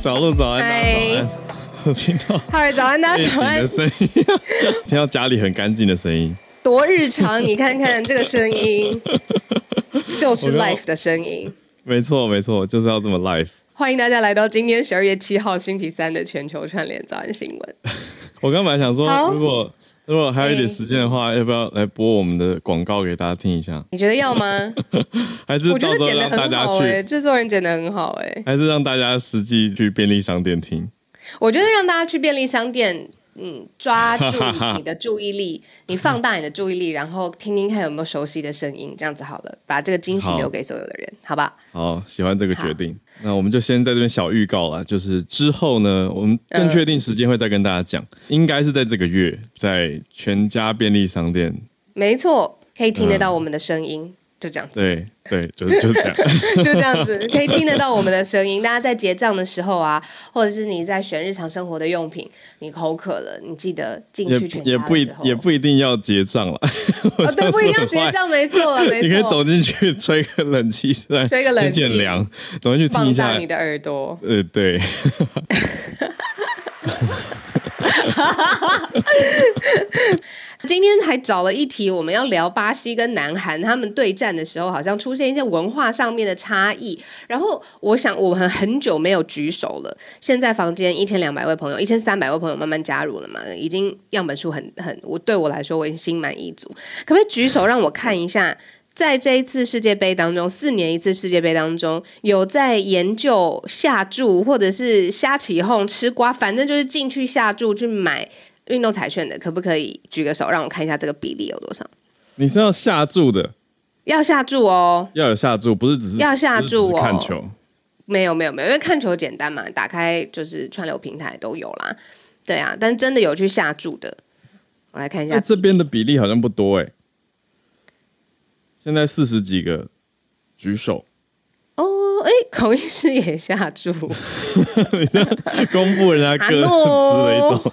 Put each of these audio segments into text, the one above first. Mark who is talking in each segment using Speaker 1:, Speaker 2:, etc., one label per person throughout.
Speaker 1: 小鹿 早安，大家早安。我听到
Speaker 2: 嗨，早安，大家早安
Speaker 1: 的。声音，听到家里很干净的声音。
Speaker 2: 多日常，你看看这个声音，就是 life 的声音。
Speaker 1: 没错，没错，就是要这么 life。
Speaker 2: 欢迎大家来到今天十二月七号星期三的全球串联早安新闻。
Speaker 1: 我刚本来想说，如果如果还有一点
Speaker 2: 哎
Speaker 1: 时间的话，要不要来播我们的广告给大家听一下？
Speaker 2: 你觉得要吗？
Speaker 1: 还是
Speaker 2: 我觉得剪的很好哎、
Speaker 1: 去，
Speaker 2: 制作人剪的很好哎、
Speaker 1: 还是让大家实际去便利商店听？
Speaker 2: 我觉得让大家去便利商店，嗯，抓住你的注意力，你放大你的注意力，然后听听看有没有熟悉的声音，这样子好了，把这个惊喜留给所有的人，好吧？
Speaker 1: 好，喜欢这个决定。那我们就先在这边小预告了，就是之后呢，我们更
Speaker 2: 嗯
Speaker 1: 确定时间会再跟大家讲，应该是在这个月，在全家便利商店。
Speaker 2: 没错，可以听得到我们的声音，就这样子。
Speaker 1: 对对，就是就是这样。
Speaker 2: 就这样子，可以听得到我们的声音。大家在结账的时候啊，或者是你在选日常生活的用品，你口渴了，你记得进去全家
Speaker 1: 也不一也不一定要结账了，
Speaker 2: 哦，对，不一定要结账，没错了，没错。
Speaker 1: 你可以走进去吹个冷气，
Speaker 2: 吹个冷气
Speaker 1: 有点凉，走进去听
Speaker 2: 放
Speaker 1: 一下
Speaker 2: 大。你的耳朵。
Speaker 1: 呃，对，
Speaker 2: 今天还找了一题，我们要聊巴西跟南韩他们对战的时候，好像出现一些文化上面的差异。然后我想，我们很久没有举手了。现在房间一千两百位朋友，一千三百位朋友慢慢加入了嘛，已经样本数很很，我对我来说我已经心满意足。可不可以举手让我看一下？在这一次世界杯当中，四年一次世界杯当中，有在研究下注或者是瞎起哄吃瓜，反正就是进去下注去买运动彩券的，可不可以举个手让我看一下这个比例有多少？
Speaker 1: 你是要下注的，
Speaker 2: 要下注哦，
Speaker 1: 要有下注，不是只是
Speaker 2: 要下注
Speaker 1: 看球。
Speaker 2: 没有没有没有，因为看球简单嘛，打开就是串流平台都有啦。对啊，但真的有去下注的，我来看一下。
Speaker 1: 那这边的比例好像不多哎，现在四十几个举手，
Speaker 2: 哦，哎，孔医师也下注，
Speaker 1: 公布人家
Speaker 2: 啊
Speaker 1: 各自的一种。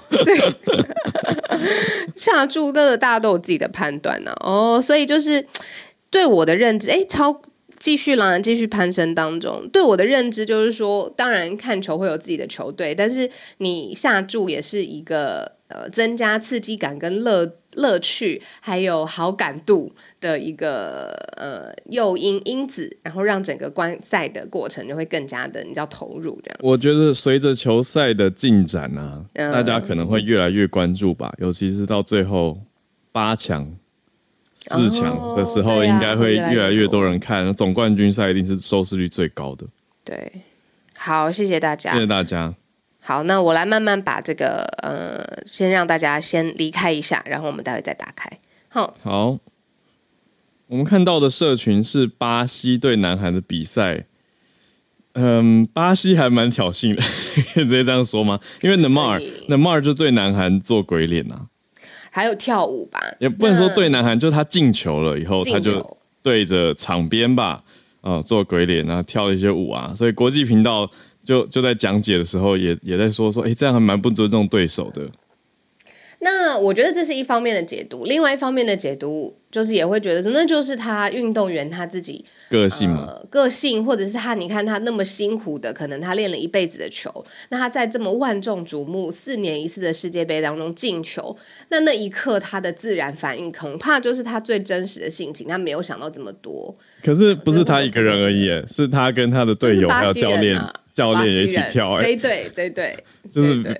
Speaker 2: 下注的大家都有自己的判断呢、哦，所以就是对我的认知，哎，超继续啦，继续攀升当中。对我的认知就是说，当然看球会有自己的球队，但是你下注也是一个呃增加刺激感跟乐乐趣，还有好感度的一个呃诱因因子，然后让整个观赛的过程就会更加的你知道投入这样。
Speaker 1: 我觉得随着球赛的进展啊，
Speaker 2: 嗯
Speaker 1: 大家可能会越来越关注吧，尤其是到最后八强、四强的时候，应该会
Speaker 2: 会越来越
Speaker 1: 多人看。总冠军赛一定是收视率最高的。
Speaker 2: 对，好，谢谢大家。
Speaker 1: 谢谢大家。
Speaker 2: 好，那我来慢慢把这个呃，先让大家先离开一下，然后我们待会再打开。好，
Speaker 1: 好，我们看到的社群是巴西对南韩的比赛。嗯，巴西还蛮挑衅的，可以直接这样说吗？因为 Neymar
Speaker 2: 可以
Speaker 1: Neymar 就对南韩做鬼脸啊，
Speaker 2: 还有跳舞吧，
Speaker 1: 也不能说
Speaker 2: 那
Speaker 1: 对南韩，就他进球了以后，他就对着场边吧，呃，做鬼脸，然后跳一些舞啊，所以国际频道就就在讲解的时候也也在说说，哎、这样还蛮不尊重对手的。
Speaker 2: 那我觉得这是一方面的解读，另外一方面的解读就是也会觉得说，那就是他运动员他自己
Speaker 1: 个性嘛，
Speaker 2: 呃，个性，或者是他，你看他那么辛苦的，可能他练了一辈子的球，那他在这么万众瞩目、四年一次的世界杯当中进球，那那一刻他的自然反应，恐怕就是他最真实的性情，他没有想到这么多。
Speaker 1: 可是不是他一个人而已，是他跟他的队友还有教练教练也一起跳，哎，
Speaker 2: 这一队，这一队，
Speaker 1: 就是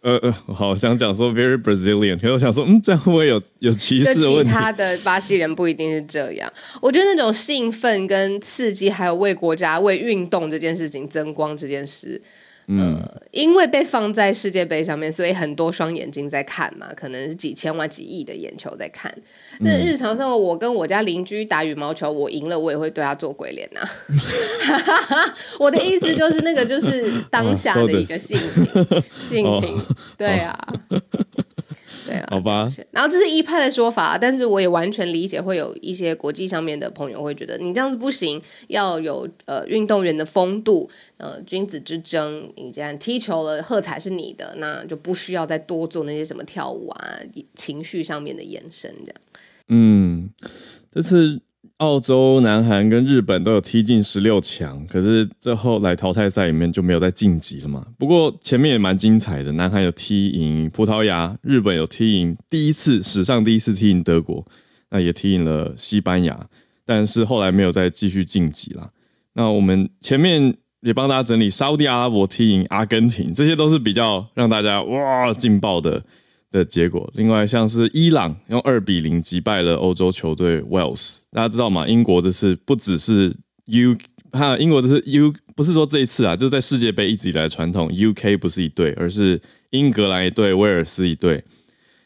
Speaker 1: 呃呃，我好想讲说 very Brazilian，可是我想说，嗯，这样会不会有有歧视的问题？
Speaker 2: 他的巴西人不一定是这样。我觉得那种兴奋跟刺激，还有为国家、为运动这件事情增光这件事，
Speaker 1: 嗯，
Speaker 2: 因为被放在世界杯上面，所以很多双眼睛在看嘛，可能是几千万、几亿的眼球在看。那日常生活，我跟我家邻居打羽毛球，我赢了，我也会对他做鬼脸呐、我的意思就是，那个就是当下的一个性情，性 情，对啊，对啊。
Speaker 1: 好吧，
Speaker 2: 然后这是一派的说法，但是我也完全理解，会有一些国际上面的朋友会觉得你这样子不行，要有呃运动员的风度，呃君子之争。你既然踢球了，喝彩是你的，那就不需要再多做那些什么跳舞啊、情绪上面的延伸这样。
Speaker 1: 嗯，这次澳洲、南韩跟日本都有踢进十六强，可是这后来淘汰赛里面就没有再晋级了嘛。不过前面也蛮精彩的，南韩有踢赢葡萄牙，日本有踢赢第一次史上第一次踢赢德国，那也踢赢了西班牙，但是后来没有再继续晋级啦。那我们前面也帮大家整理沙特阿拉伯踢赢阿根廷，这些都是比较让大家哇劲爆的的结果。另外像是伊朗用二比零击败了欧洲球队 Wales，大家知道吗？英国这次不只是 U，哈，英国这次 U 不是说这一次啊，就是在世界杯一直以来传统，UK 不是一队，而是英格兰一队，威尔斯一队。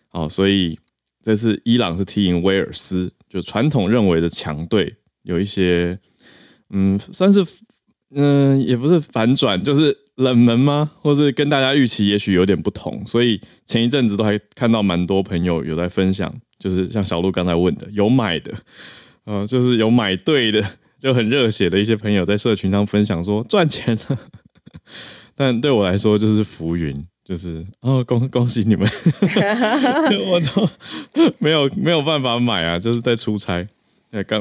Speaker 1: 好，所以这次伊朗是踢赢威尔斯，就传统认为的强队，有一些嗯，算是嗯、也不是反转，就是冷门吗？或是跟大家预期也许有点不同，所以前一阵子都还看到蛮多朋友有在分享，就是像小鹿刚才问的，有买的，呃，就是有买对的，就很热血的一些朋友在社群上分享说赚钱了，但对我来说就是浮云。就是哦，恭恭喜你们，我都没有没有办法买啊，就是在出差。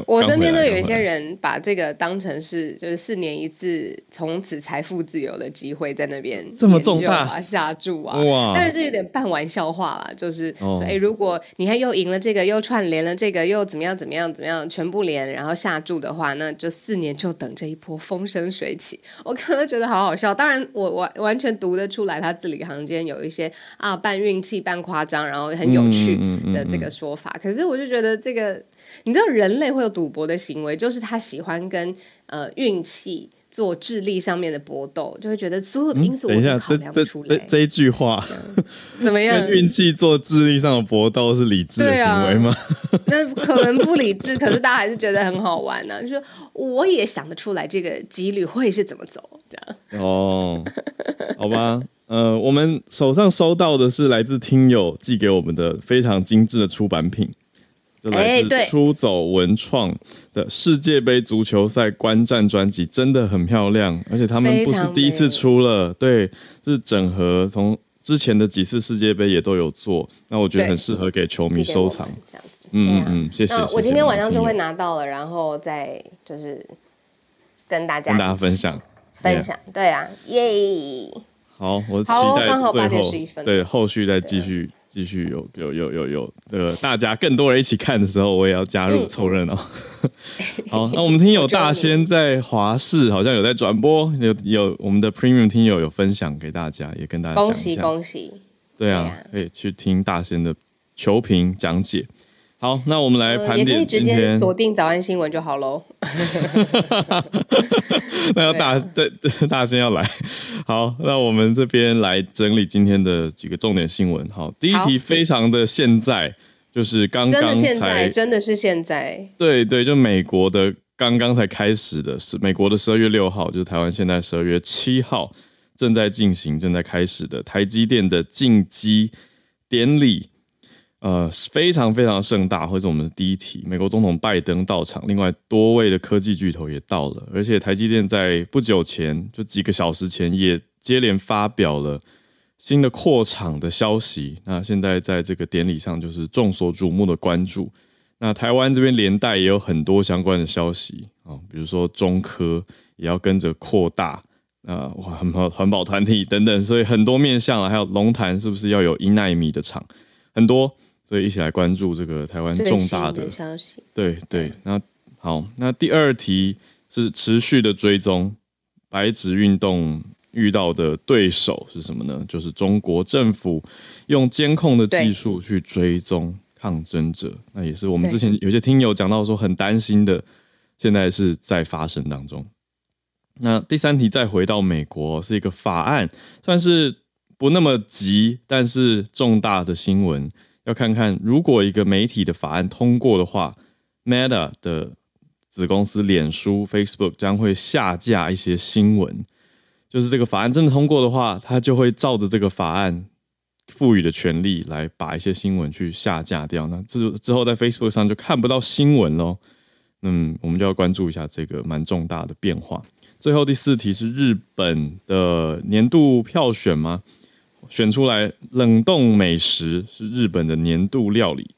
Speaker 2: 我身边都有一些人把这个当成是就是四年一次从此财富自由的机会，在那边
Speaker 1: 这么重大
Speaker 2: 啊、下注啊，
Speaker 1: 哇
Speaker 2: 但是这有点半玩笑话啦，就是
Speaker 1: 哦
Speaker 2: 说，哎、如果你看又赢了这个，又串联了这个，又怎么样怎么样怎么样，全部连，然后下注的话，那就四年就等这一波风生水起。我看到觉得好好笑，当然我完完全读得出来，他字里行间有一些啊半运气半夸张，然后很有趣的这个说法。可是我就觉得这个，你知道人类会有赌博的行为，就是他喜欢跟呃运气。做智力上面的搏斗，就会觉得所有的因素
Speaker 1: 等一下，
Speaker 2: 我都考
Speaker 1: 这这
Speaker 2: 量不出来
Speaker 1: 这，这一句话
Speaker 2: 怎么样
Speaker 1: 跟？运气做智力上的搏斗是理智的行为吗？
Speaker 2: 那可能不理智，可是大家还是觉得很好玩呢、就是我也想得出来这个几率会是怎么走，这样。
Speaker 1: 哦，好吧，呃，我们手上收到的是来自听友寄给我们的非常精致的出版品，就来自出走文创的世界杯足球赛观战专辑，真的很漂亮，而且他们不是第一次出了，对，是整合从之前的几次世界杯也都有做，那我觉得很适合给球迷收藏。嗯
Speaker 2: 啊
Speaker 1: 嗯嗯，谢谢。
Speaker 2: 我今天晚上就会拿到了，然后再就是跟大家
Speaker 1: 跟大家分享。
Speaker 2: 分享。对啊，耶！
Speaker 1: 好，我期待
Speaker 2: 刚好8点
Speaker 1: 最后
Speaker 2: 11分
Speaker 1: 对后续再继续继续有有有有有呃大家更多人一起看的时候，我也要加入
Speaker 2: 嗯
Speaker 1: 凑热闹。好，那我们听友大仙在华视好像有在转播，有有我们的 Premium 听友有分享给大家，也跟大家讲
Speaker 2: 恭喜。恭喜！
Speaker 1: 对啊
Speaker 2: 对啊，
Speaker 1: 可以去听大仙的球评讲解。好，那我们来
Speaker 2: 呃
Speaker 1: 盘点
Speaker 2: 也可以直接。锁定早安新闻就好喽。
Speaker 1: 那要大
Speaker 2: 对
Speaker 1: 大 大声要来，好，那我们这边来整理今天的几个重点新闻。好，第一
Speaker 2: 好
Speaker 1: 题非常的现在，就是刚
Speaker 2: 真的
Speaker 1: 刚
Speaker 2: 现在
Speaker 1: 才
Speaker 2: 真的是现在，
Speaker 1: 对对，就美国的刚刚才开始的是美国的十二月六号，就是台湾现在十二月七号正在进行、正在开始的台积电的进机典礼。呃，非常非常盛大，会是我们的第一题。美国总统拜登到场，另外多位的科技巨头也到了，而且台积电在不久前，就几个小时前，也接连发表了新的扩厂的消息。那现在在这个典礼上就是众所瞩目的关注。那台湾这边连带也有很多相关的消息啊，比如说中科也要跟着扩大。啊，环保环保团体等等，所以很多面向啊，还有龙潭是不是要有一纳米的厂，很多，所以一起来关注这个台湾重大
Speaker 2: 的消息。
Speaker 1: 对对，那好，那第二题是持续的追踪白纸运动遇到的对手是什么呢？就是中国政府用监控的技术去追踪抗争者，那也是我们之前有些听友讲到说很担心的，现在是在发生当中。那第三题再回到美国，是一个法案，算是不那么急，但是重大的新闻。要看看如果一个媒体的法案通过的话，Meta 的子公司脸书 Facebook 将会下架一些新闻。就是这个法案真的通过的话，它就会照着这个法案赋予的权利来把一些新闻去下架掉。那之之后在 Facebook 上就看不到新闻喽。嗯，我们就要关注一下这个蛮重大的变化。最后第四题是日本的年度票选吗？选出来冷冻美食是日本的年度料理。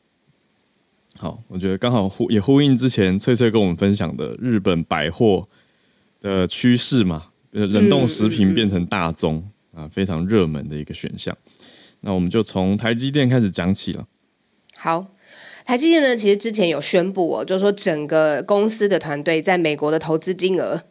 Speaker 1: 好，我觉得刚好呼也呼应之前翠翠跟我们分享的日本百货的趋势嘛，冷冻食品变成大宗啊，非常热门的一个选项。那我们就从台积电开始讲起了。
Speaker 2: 好，台积电呢，其实之前有宣布哦，就是说整个公司的团队在美国的投资金额。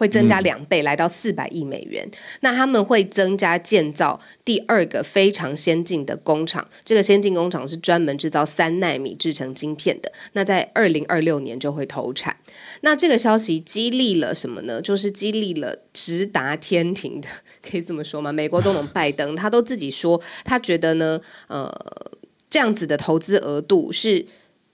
Speaker 2: 会增加两倍，来到四百亿美元。那他们会增加建造第二个非常先进的工厂，这个先进工厂是专门制造三纳米制成晶片的。那在二零二六年就会投产。那这个消息激励了什么呢？就是激励了直达天庭的，可以这么说吗？美国总统拜登他都自己说，他觉得呢，呃，这样子的投资额度是。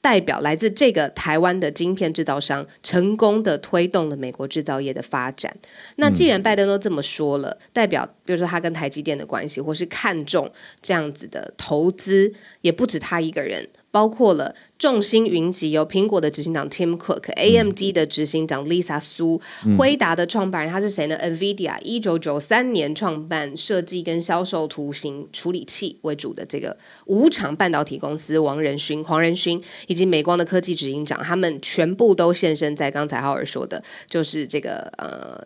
Speaker 2: 代表来自这个台湾的晶片制造商，成功的推动了美国制造业的发展。那既然拜登都这么说了，代表比如说他跟台积电的关系，或是看重这样子的投资，也不止他一个人。包括了众星云集，有苹果的执行长 Tim Cook，AMD 的执行长 Lisa Su，辉达的创办人他是谁呢？NVIDIA 一九九三年创办设计跟销售图形处理器为主的这个五厂半导体公司王仁勋、黄仁勋，以及美光的科技执行长，他们全部都现身在刚才浩尔说的，就是这个呃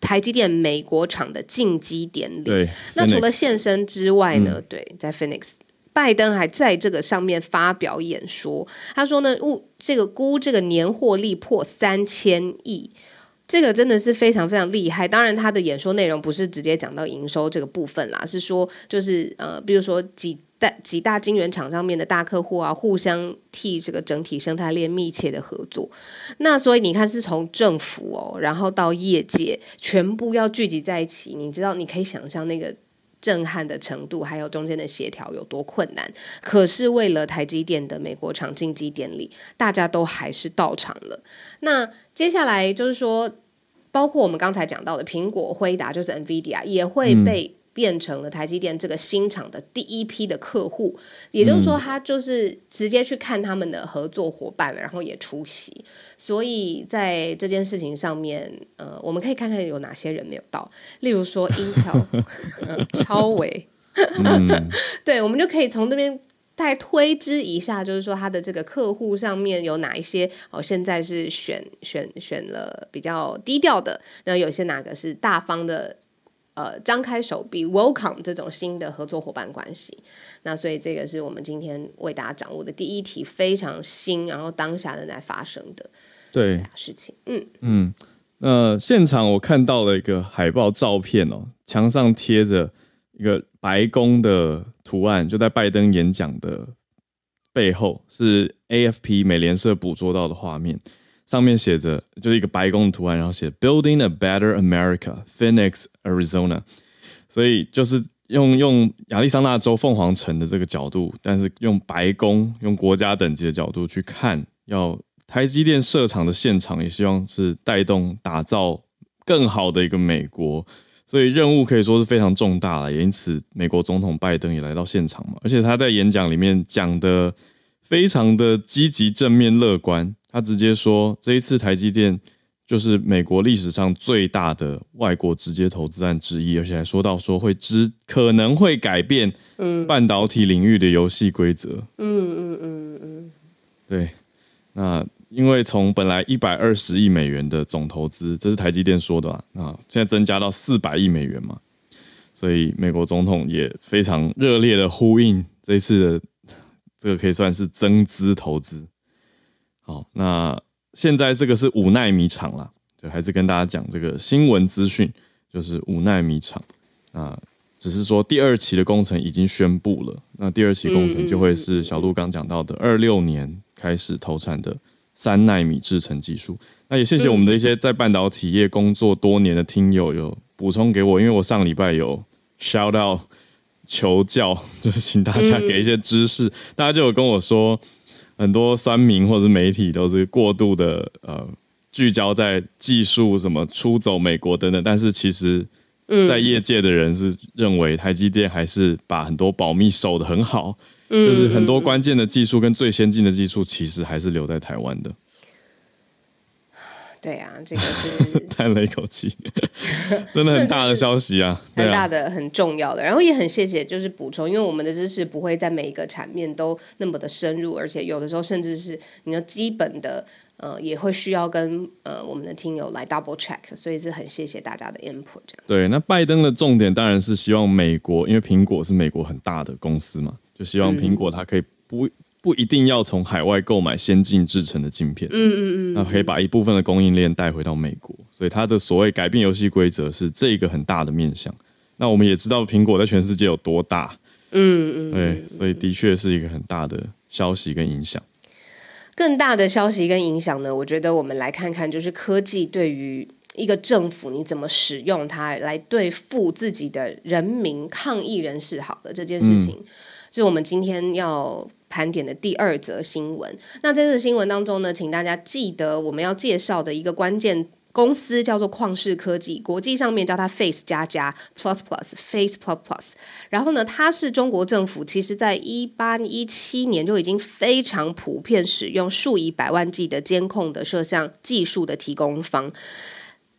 Speaker 2: 台积电美国厂的进击典礼。
Speaker 1: 对，
Speaker 2: 那除了现身之外呢？对，在 Phoenix。拜登还在这个上面发表演说，他说呢，物这个估这个年获利破三千亿，这个真的是非常非常厉害。当然，他的演说内容不是直接讲到营收这个部分啦，是说就是呃，比如说几大几大晶圆厂上面的大客户啊，互相替这个整体生态链密切的合作。那所以你看，是从政府哦，然后到业界，全部要聚集在一起。你知道，你可以想象那个。震撼的程度，还有中间的协调有多困难？可是为了台积电的美国厂进击典礼，大家都还是到场了。那接下来就是说，包括我们刚才讲到的苹果、辉达，就是 NVIDIA 也会被。变成了台积电这个新厂的第一批的客户，也就是说，他就是直接去看他们的合作伙伴，然后也出席。所以在这件事情上面，呃，我们可以看看有哪些人没有到，例如说 Intel、超维，对，我们就可以从那边再推知一下，就是说他的这个客户上面有哪一些哦，现在是选选选了比较低调的，然后有些哪个是大方的。呃，张开手臂，welcome 这种新的合作伙伴关系。那所以这个是我们今天为大家掌握的第一题，非常新，然后当下正在发生的
Speaker 1: 对
Speaker 2: 事情。嗯
Speaker 1: 嗯，那现场我看到了一个海报照片哦，墙上贴着一个白宫的图案，就在拜登演讲的背后，是 AFP 美联社捕捉到的画面。上面写着就是一个白宫的图案，然后写 “Building a Better America, Phoenix, Arizona”，所以就是用用亚利桑那州凤凰城的这个角度，但是用白宫用国家等级的角度去看，要台积电设厂的现场，也希望是带动打造更好的一个美国，所以任务可以说是非常重大了。也因此，美国总统拜登也来到现场嘛，而且他在演讲里面讲的非常的积极、正面、乐观。他直接说，这一次台积电就是美国历史上最大的外国直接投资案之一，而且还说到说会知可能会改变半导体领域的游戏规则。
Speaker 2: 嗯嗯嗯嗯，
Speaker 1: 对，那因为从本来一百二十亿美元的总投资，这是台积电说的啊，那现在增加到四百亿美元嘛，所以美国总统也非常热烈的呼应这一次的这个可以算是增资投资。好，那现在这个是五纳米厂啦，就还是跟大家讲这个新闻资讯，就是五纳米厂啊，只是说第二期的工程已经宣布了，那第二期工程就会是小鹿刚讲到的二六年开始投产的三纳米制程技术。那也谢谢我们的一些在半导体业工作多年的听友有补充给我，因为我上礼拜有 shout out 求教，就是请大家给一些知识，大家就有跟我说。很多酸民或者媒体都是过度的呃聚焦在技术什么出走美国等等，但是其实，在业界的人是认为台积电还是把很多保密守得很好，就是很多关键的技术跟最先进的技术其实还是留在台湾的。
Speaker 2: 对啊，这个是
Speaker 1: 叹了一口气，真的很大的消息啊，
Speaker 2: 很大的、很重要的。然后也很谢谢，就是补充，因为我们的知识不会在每一个场面都那么的深入，而且有的时候甚至是你的基本的呃，也会需要跟呃我们的听友来 double check，所以是很谢谢大家的 input。这样
Speaker 1: 对，那拜登的重点当然是希望美国，因为苹果是美国很大的公司嘛，就希望苹果它可以不。不一定要从海外购买先进制成的晶片，
Speaker 2: 嗯嗯嗯，
Speaker 1: 那可以把一部分的供应链带回到美国，所以它的所谓改变游戏规则是这个很大的面向。那我们也知道苹果在全世界有多大，
Speaker 2: 嗯嗯，
Speaker 1: 对，所以的确是一个很大的消息跟影响。
Speaker 2: 更大的消息跟影响呢？我觉得我们来看看，就是科技对于一个政府你怎么使用它来对付自己的人民抗议人士，好的这件事情。是我们今天要盘点的第二则新闻。那在这个新闻当中呢，请大家记得我们要介绍的一个关键公司叫做旷视科技，国际上面叫它 Face 加加 Plus Plus Face Plus Plus。然后呢，它是中国政府其实在一八一七年就已经非常普遍使用数以百万计的监控的摄像技术的提供方，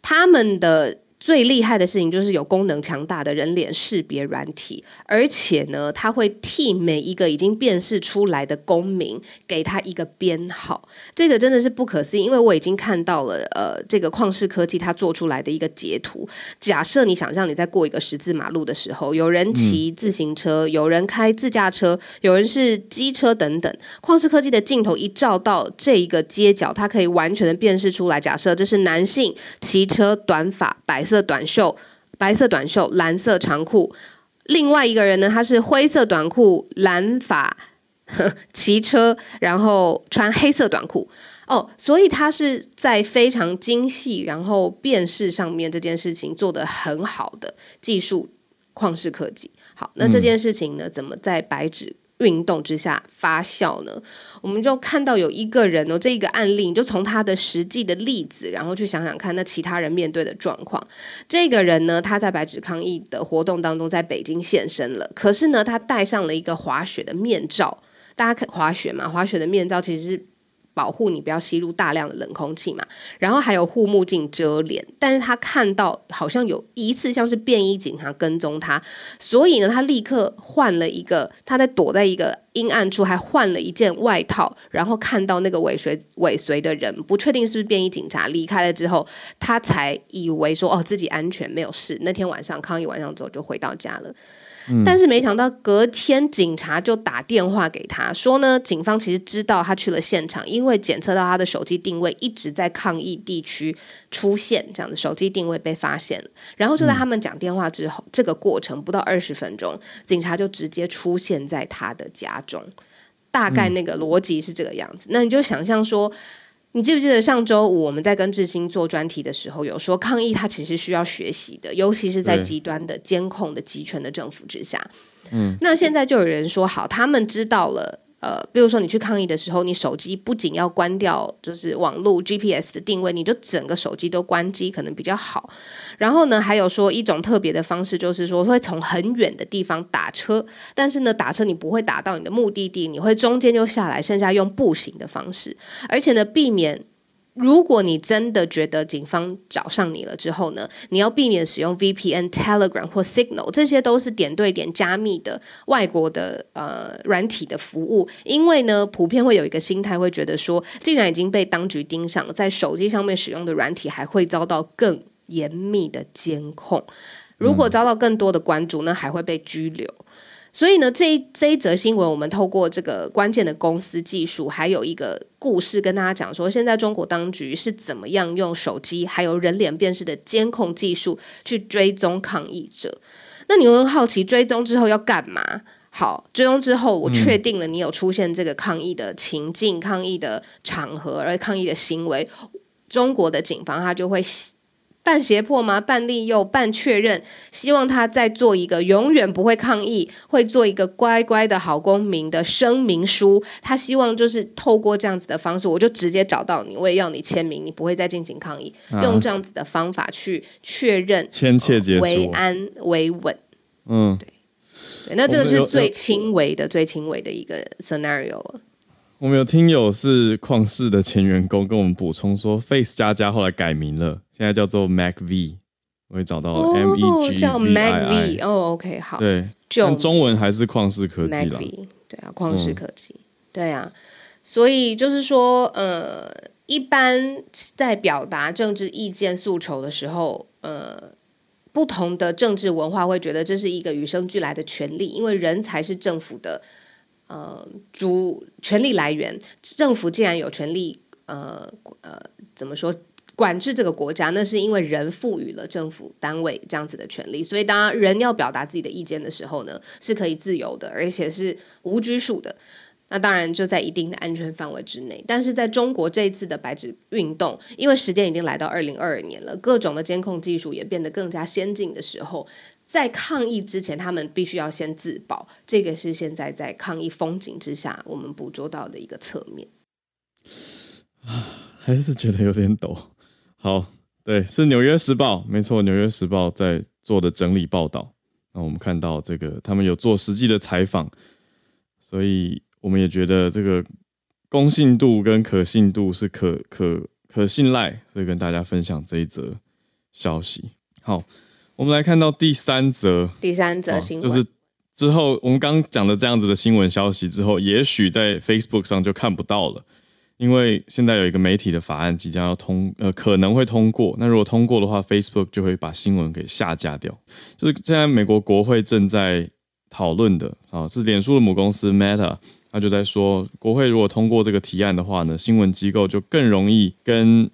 Speaker 2: 他们的。最厉害的事情就是有功能强大的人脸识别软体，而且呢，它会替每一个已经辨识出来的公民给他一个编号。这个真的是不可思议，因为我已经看到了，呃，这个旷视科技它做出来的一个截图。假设你想象你在过一个十字马路的时候，有人骑自行车，有人开自驾车，有人是机车等等，旷视科技的镜头一照到这一个街角，它可以完全的辨识出来。假设这是男性骑车，短发，白色。色短袖，白色短袖，蓝色长裤。另外一个人呢，他是灰色短裤，蓝发，骑车，然后穿黑色短裤。哦，所以他是在非常精细，然后辨识上面这件事情做得很好的技术旷世科技。好，那这件事情呢，怎么在白纸？运动之下发酵呢，我们就看到有一个人哦，这一个案例，就从他的实际的例子，然后去想想看，那其他人面对的状况。这个人呢，他在白纸抗议的活动当中，在北京现身了，可是呢，他戴上了一个滑雪的面罩。大家看滑雪嘛，滑雪的面罩其实是。保护你不要吸入大量的冷空气嘛，然后还有护目镜遮脸，但是他看到好像有一次像是便衣警察跟踪他，所以呢，他立刻换了一个，他在躲在一个阴暗处，还换了一件外套，然后看到那个尾随尾随的人，不确定是不是便衣警察，离开了之后，他才以为说哦自己安全没有事，那天晚上抗议晚上之后就回到家了。但是没想到隔天警察就打电话给他说呢，警方其实知道他去了现场，因为检测到他的手机定位一直在抗议地区出现，这样的手机定位被发现了。然后就在他们讲电话之后，这个过程不到二十分钟，警察就直接出现在他的家中。大概那个逻辑是这个样子，那你就想象说。你记不记得上周五我们在跟志兴做专题的时候，有说抗议它其实需要学习的，尤其是在极端的监控的集权的政府之下。
Speaker 1: 嗯，
Speaker 2: 那现在就有人说，好，他们知道了。呃，比如说你去抗议的时候，你手机不仅要关掉，就是网络 GPS 的定位，你就整个手机都关机，可能比较好。然后呢，还有说一种特别的方式，就是说会从很远的地方打车，但是呢，打车你不会打到你的目的地，你会中间就下来，剩下用步行的方式，而且呢，避免如果你真的觉得警方找上你了之后呢，你要避免使用 VPN、Telegram 或 Signal，这些都是点对点加密的外国的呃软体的服务，因为呢，普遍会有一个心态，会觉得说，既然已经被当局盯上，在手机上面使用的软体还会遭到更严密的监控，如果遭到更多的关注，那还会被拘留。所以呢，这一这一则新闻，我们透过这个关键的公司技术，还有一个故事，跟大家讲说，现在中国当局是怎么样用手机还有人脸辨识的监控技术去追踪抗议者。那你会好奇，追踪之后要干嘛？好，追踪之后，我确定了你有出现这个抗议的情境、抗议的场合，而抗议的行为，中国的警方他就会。半胁迫吗？半利诱，半确认，希望他再做一个永远不会抗议，会做一个乖乖的好公民的声明书。他希望就是透过这样子的方式，我就直接找到你，我也要你签名，你不会再进行抗议。用这样子的方法去确认，
Speaker 1: 签切结束，
Speaker 2: 为安为稳。嗯，对，对，那这个是最轻微的、最轻微的一个 scenario 了。
Speaker 1: 我们有听友是旷世的前员工，跟我们补充说，Face 加加后来改名了，现在叫做 Mac V。我也找到了 M E G
Speaker 2: 叫 Mac V。哦，OK，好。
Speaker 1: 对，就中文还是旷世科技了。
Speaker 2: 对啊，旷世科技。对啊，所以就是说，呃，一般在表达政治意见诉求的时候，呃，不同的政治文化会觉得这是一个与生俱来的权利，因为人才是政府的。呃，主权力来源，政府既然有权利，呃呃，怎么说管制这个国家？那是因为人赋予了政府单位这样子的权利，所以当人要表达自己的意见的时候呢，是可以自由的，而且是无拘束的。那当然就在一定的安全范围之内。但是在中国这一次的白纸运动，因为时间已经来到二零二二年了，各种的监控技术也变得更加先进的时候。在抗议之前，他们必须要先自保，这个是现在在抗议风景之下，我们捕捉到的一个侧面。
Speaker 1: 啊，还是觉得有点抖。好，对，是《纽约时报》，没错，《纽约时报》在做的整理报道。那我们看到这个，他们有做实际的采访，所以我们也觉得这个公信度跟可信度是可可可信赖，所以跟大家分享这一则消息。好。我们来看到第三则，
Speaker 2: 第三则新
Speaker 1: 闻就是之后我们刚讲的这样子的新闻消息之后，也许在 Facebook 上就看不到了，因为现在有一个媒体的法案即将要通，呃，可能会通过。那如果通过的话，Facebook 就会把新闻给下架掉。就是现在美国国会正在讨论的啊，是脸书的母公司 Meta，他就在说，国会如果通过这个提案的话呢，新闻机构就更容易跟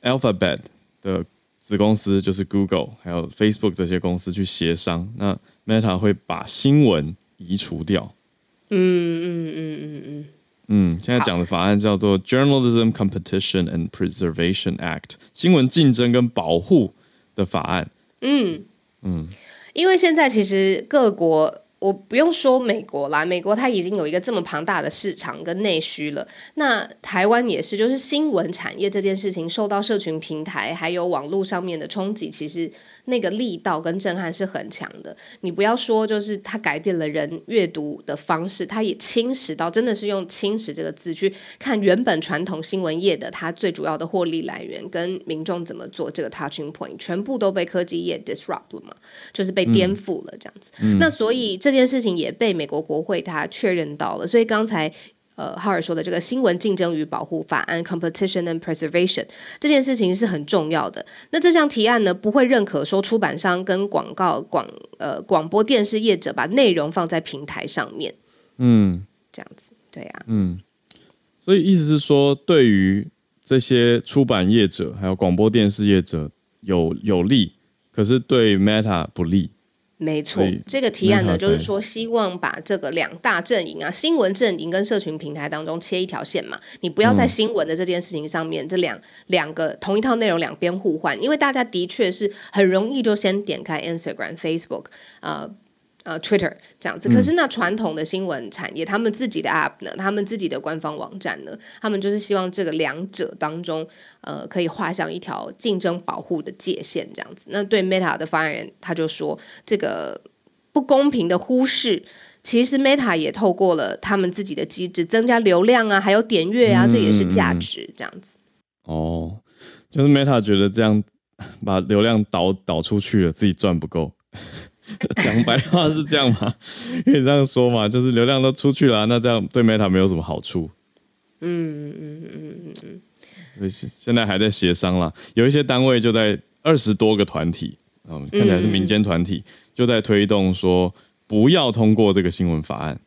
Speaker 1: Alphabet 的。子公司就是 Google，还有 Facebook 这些公司去协商，那 Meta 会把新闻移除掉。嗯嗯嗯嗯嗯嗯。现在讲的法案叫做 Journalism Competition and Preservation Act，新闻竞争跟保护的法案。嗯
Speaker 2: 嗯，因为现在其实各国。我不用说美国啦，美国它已经有一个这么庞大的市场跟内需了。那台湾也是，就是新闻产业这件事情受到社群平台还有网络上面的冲击，其实那个力道跟震撼是很强的。你不要说，就是它改变了人阅读的方式，它也侵蚀到，真的是用“侵蚀”这个字去看原本传统新闻业的它最主要的获利来源跟民众怎么做这个 touching point，全部都被科技业 disrupt 了嘛，就是被颠覆了这样子。那所以。这件事情也被美国国会它确认到了，所以刚才呃哈尔说的这个新闻竞争与保护法案 （Competition and Preservation） 这件事情是很重要的。那这项提案呢，不会认可说出版商跟广告广呃广播电视业者把内容放在平台上面。嗯，这样子，对呀，嗯，
Speaker 1: 所以意思是说，对于这些出版业者还有广播电视业者有有利，可是对 Meta 不利。
Speaker 2: 没错，这个提案呢，就是说希望把这个两大阵营啊，新闻阵营跟社群平台当中切一条线嘛，你不要在新闻的这件事情上面，这两两个同一套内容两边互换，因为大家的确是很容易就先点开 Instagram、Facebook 啊。呃，Twitter 这样子，可是那传统的新闻产业，他们自己的 App 呢，他们自己的官方网站呢，他们就是希望这个两者当中，呃，可以画上一条竞争保护的界限，这样子。那对 Meta 的发言人他就说，这个不公平的忽视，其实 Meta 也透过了他们自己的机制增加流量啊，还有点阅啊，这也是价值，这样子。
Speaker 1: 哦，就是 Meta 觉得这样 把流量导导出去了，自己赚不够。讲白话是这样吗？可以这样说嘛？就是流量都出去了，那这样对 Meta 没有什么好处。嗯嗯嗯嗯嗯。现在还在协商啦，有一些单位就在二十多个团体，嗯，看起来是民间团体，就在推动说不要通过这个新闻法案。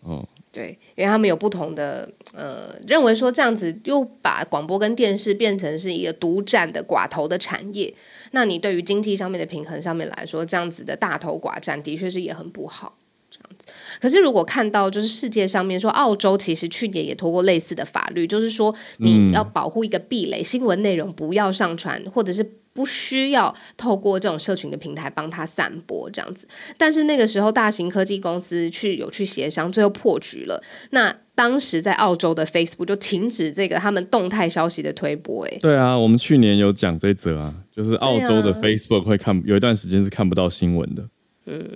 Speaker 2: 哦。对，因为他们有不同的呃，认为说这样子又把广播跟电视变成是一个独占的寡头的产业，那你对于经济上面的平衡上面来说，这样子的大头寡占的确是也很不好。这样子，可是如果看到就是世界上面说，澳洲其实去年也通过类似的法律，就是说你要保护一个壁垒，新闻内容不要上传，或者是。不需要透过这种社群的平台帮他散播这样子，但是那个时候大型科技公司去有去协商，最后破局了。那当时在澳洲的 Facebook 就停止这个他们动态消息的推播。哎，
Speaker 1: 对啊，我们去年有讲这则啊，就是澳洲的 Facebook 会看有一段时间是看不到新闻的。嗯，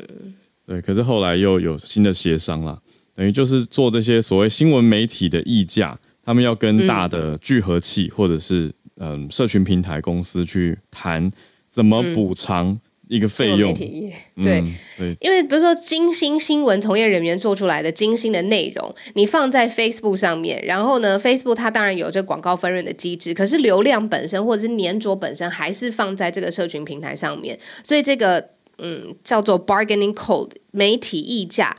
Speaker 1: 对，可是后来又有新的协商了，等于就是做这些所谓新闻媒体的议价，他们要跟大的聚合器或者是。嗯，社群平台公司去谈怎么补偿一个费用，
Speaker 2: 对。对，因为比如说金星新闻从业人员做出来的金星的内容，你放在 Facebook 上面，然后呢，Facebook 它当然有这广告分润的机制，可是流量本身或者是粘着本身还是放在这个社群平台上面，所以这个嗯叫做 bargaining code 媒体议价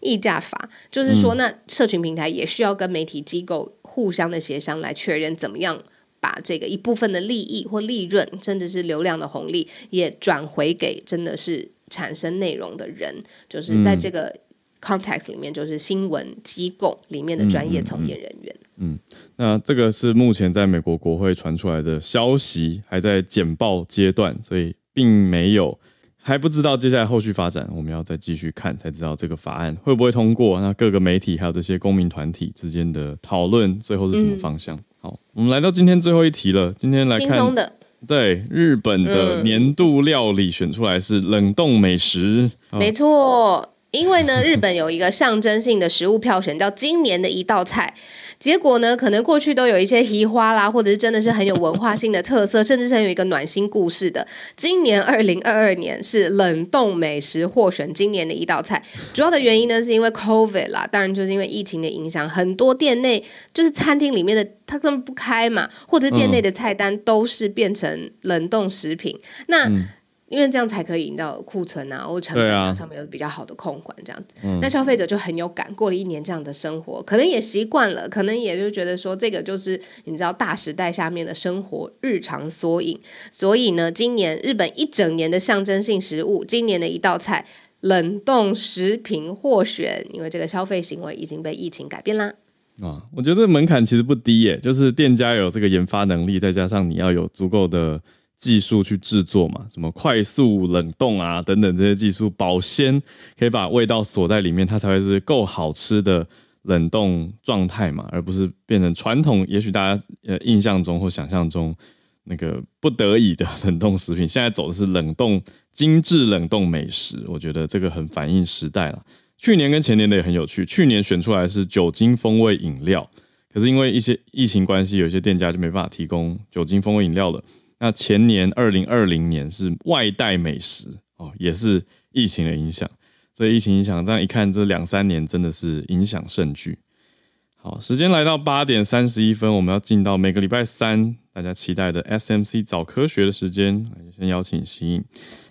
Speaker 2: 议价法，就是说那社群平台也需要跟媒体机构互相的协商来确认怎么样。把这个一部分的利益或利润，甚至是流量的红利，也转回给真的是产生内容的人，就是在这个 context 里面，就是新闻机构里面的专业从业人员。
Speaker 1: 嗯，那这个是目前在美国国会传出来的消息，还在简报阶段，所以并没有还不知道接下来后续发展，我们要再继续看才知道这个法案会不会通过。那各个媒体还有这些公民团体之间的讨论，最后是什么方向？好，我们来到今天最后一题了。今天来看，对日本的年度料理选出来是冷冻美食，
Speaker 2: 没错。因为呢，日本有一个象征性的食物票选，叫今年的一道菜。结果呢，可能过去都有一些奇花啦，或者是真的是很有文化性的特色，甚至是很有一个暖心故事的。今年 二零二二年是冷冻美食获选今年的一道菜，主要的原因呢是因为 COVID 啦，当然就是因为疫情的影响，很多店内就是餐厅里面的它根本不开嘛，或者店内的菜单都是变成冷冻食品。那因为这样才可以引到库存啊，或成本啊上面有比较好的控管，这样子，那消费者就很有感。过了一年这样的生活，可能也习惯了，可能也就觉得说，这个就是你知道大时代下面的生活日常缩影。所以呢，今年日本一整年的象征性食物，今年的一道菜冷冻食品获选，因为这个消费行为已经被疫情改变啦。
Speaker 1: 啊，我觉得门槛其实不低耶，就是店家有这个研发能力，再加上你要有足够的。技术去制作嘛，什么快速冷冻啊等等这些技术，保鲜可以把味道锁在里面，它才会是够好吃的冷冻状态嘛，而不是变成传统，也许大家呃印象中或想象中那个不得已的冷冻食品。现在走的是冷冻精致冷冻美食，我觉得这个很反映时代了。去年跟前年的也很有趣，去年选出来是酒精风味饮料，可是因为一些疫情关系，有些店家就没办法提供酒精风味饮料了。那前年二零二零年是外带美食哦，也是疫情的影响。这疫情影响，这样一看，这两三年真的是影响甚巨。好，时间来到八点三十一分，我们要进到每个礼拜三大家期待的 SMC 早科学的时间。先邀请西影。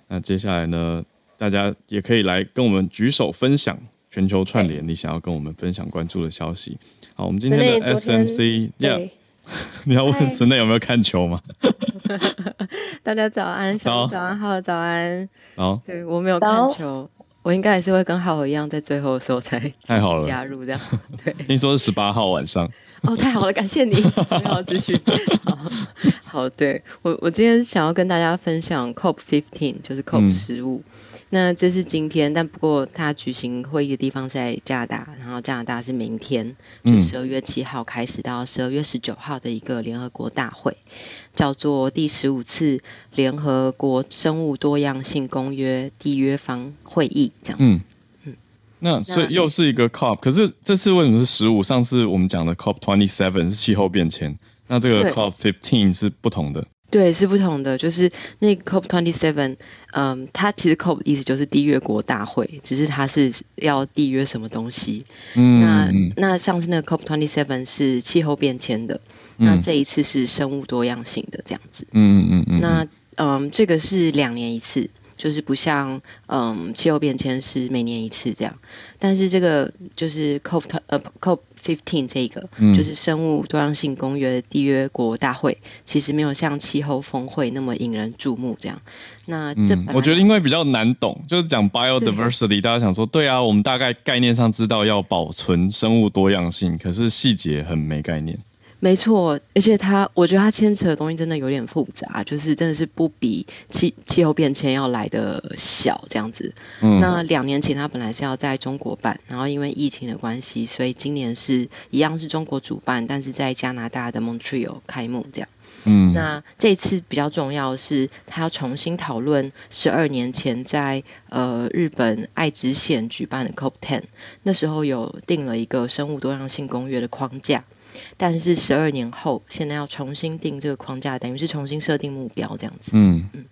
Speaker 1: 那接下来呢，大家也可以来跟我们举手分享全球串联，你想要跟我们分享关注的消息。好，我们今天的 SMC，
Speaker 2: 对。
Speaker 1: 你要问室内有没有看球吗？
Speaker 3: 大家早安，早安，好，早安。
Speaker 1: 好，
Speaker 3: 对我没有看球，我应该也是会跟浩和一样，在最后的时候才
Speaker 1: 太好了
Speaker 3: 加入这样。对，
Speaker 1: 听说是十八号晚上。
Speaker 3: 哦，太好了，感谢你，重要资讯。好，好，对我，我今天想要跟大家分享 COP fifteen，就是 COP 十五。那这是今天，但不过它举行会议的地方在加拿大，然后加拿大是明天，就十二月七号开始到十二月十九号的一个联合国大会，叫做第十五次联合国生物多样性公约缔约方会议，这样子。嗯，
Speaker 1: 那所以又是一个 COP，可是这次为什么是十五？上次我们讲的 COP twenty seven 是气候变迁，那这个 COP fifteen 是不同的。
Speaker 3: 对，是不同的。就是那 COP twenty seven，嗯，它其实 COP 意思就是缔约国大会，只是它是要缔约什么东西。嗯，那那上次那个 COP twenty seven 是气候变迁的，那这一次是生物多样性的这样子。嗯嗯嗯。那嗯，这个是两年一次。就是不像嗯气候变迁是每年一次这样，但是这个就是 COP 呃 COP fifteen 这个就是生物多样性公约缔约国大会，其实没有像气候峰会那么引人注目这样。那这
Speaker 1: 我觉得因为比较难懂，就是讲 biodiversity，大家想说对啊，我们大概概念上知道要保存生物多样性，可是细节很没概念。
Speaker 3: 没错，而且它，我觉得它牵扯的东西真的有点复杂，就是真的是不比气气候变迁要来的小这样子。那两年前它本来是要在中国办，然后因为疫情的关系，所以今年是一样是中国主办，但是在加拿大的 Montreal 开幕这样。嗯，那这次比较重要是，他要重新讨论十二年前在呃日本爱知县举办的 COP Ten，那时候有定了一个生物多样性公约的框架。但是十二年后，现在要重新定这个框架，等于是重新设定目标这样子。嗯
Speaker 1: 嗯，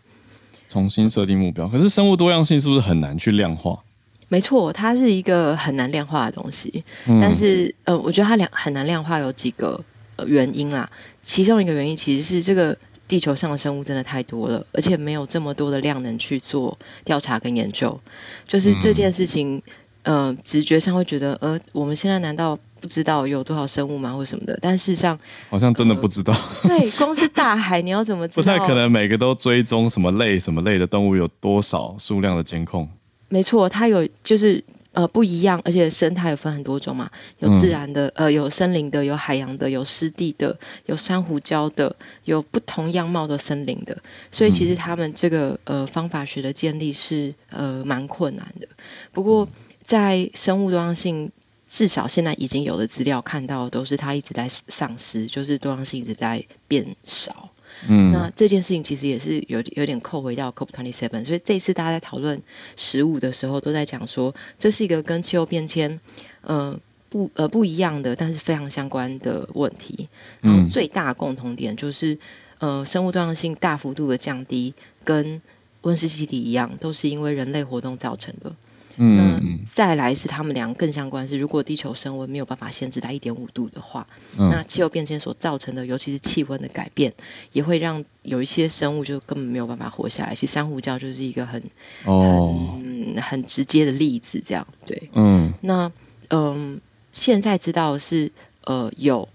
Speaker 1: 重新设定目标。可是生物多样性是不是很难去量化？
Speaker 3: 没错，它是一个很难量化的东西。但是呃，我觉得它量很难量化有几个原因啦。其中一个原因其实是这个地球上的生物真的太多了，而且没有这么多的量能去做调查跟研究。就是这件事情，呃，直觉上会觉得，呃，我们现在难道？不知道有多少生物吗，或什么的？但事实上，
Speaker 1: 好像真的不知道。
Speaker 3: 对，光是大海，你要怎么知道？
Speaker 1: 不太可能每个都追踪什么类、什么类的动物有多少数量的监控。
Speaker 3: 没错，它有就是呃不一样，而且生态有分很多种嘛，有自然的，呃有森林的，有海洋的，有湿地的，有珊瑚礁的，有不同样貌的森林的。所以其实他们这个呃方法学的建立是呃蛮困难的。不过在生物多样性。至少现在已经有的资料看到，都是它一直在丧失，就是多样性一直在变少。嗯，那这件事情其实也是有有点扣回到 COP twenty seven，所以这次大家在讨论食物的时候，都在讲说这是一个跟气候变迁，呃不呃不一样的，但是非常相关的问题。然后最大共同点就是，呃，生物多样性大幅度的降低，跟温室气体一样，都是因为人类活动造成的。那再来是他们两个更相关是，如果地球升温没有办法限制在一点五度的话，那气候变迁所造成的，尤其是气温的改变，也会让有一些生物就根本没有办法活下来。其实珊瑚礁就是一个很哦很直接的例子，这样对。嗯，那嗯，现在知道是呃有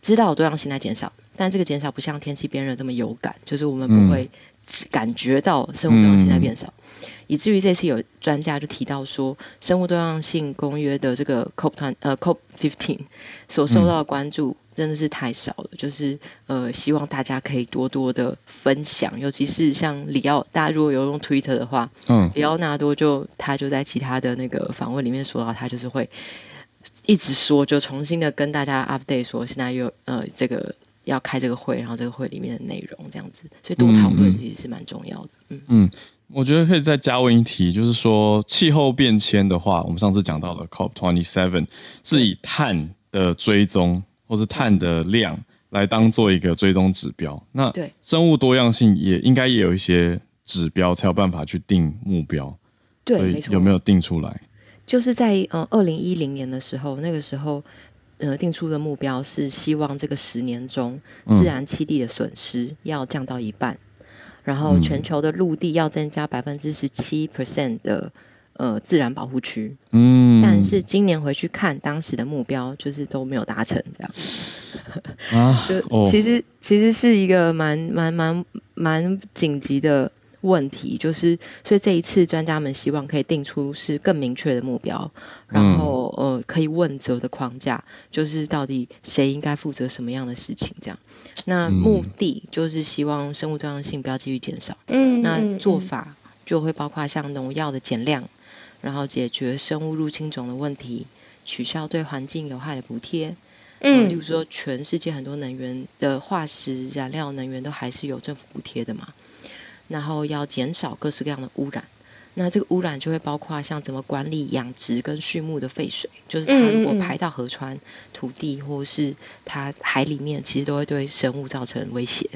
Speaker 3: 知道多样性在减少，但这个减少不像天气变热这么有感，就是我们不会感觉到生物多样性在变少。以至于这次有专家就提到说，生物多样性公约的这个 COP 团呃 COP fifteen 所受到的关注真的是太少了，就是呃希望大家可以多多的分享，尤其是像里奥，大家如果有用 Twitter 的话，嗯，里奥纳多就他就在其他的那个访问里面说到，他就是会一直说，就重新的跟大家 update 说，现在又呃这个要开这个会，然后这个会里面的内容这样子，所以多讨论其实是蛮重要的，嗯。嗯。
Speaker 1: 我觉得可以再加问一题，就是说气候变迁的话，我们上次讲到的 COP twenty seven 是以碳的追踪或是碳的量来当做一个追踪指标。那对生物多样性也应该也有一些指标，才有办法去定目标。
Speaker 3: 对，没错。
Speaker 1: 有没有定出来？
Speaker 3: 就是在呃二零一零年的时候，那个时候呃定出的目标是希望这个十年中自然栖地的损失要降到一半。然后全球的陆地要增加百分之十七 percent 的呃自然保护区，嗯，但是今年回去看当时的目标就是都没有达成这样，啊，就其实其实是一个蛮蛮蛮蛮紧急的问题，就是所以这一次专家们希望可以定出是更明确的目标，然后呃可以问责的框架，就是到底谁应该负责什么样的事情这样。那目的就是希望生物多样性不要继续减少。嗯，那做法就会包括像农药的减量，然后解决生物入侵种的问题，取消对环境有害的补贴。嗯，例如说，全世界很多能源的化石燃料能源都还是有政府补贴的嘛。然后要减少各式各样的污染，那这个污染就会包括像怎么管理养殖跟畜牧的废水，就是它如果排到河川、土地或是它海里面，其实都会对生物造成威胁。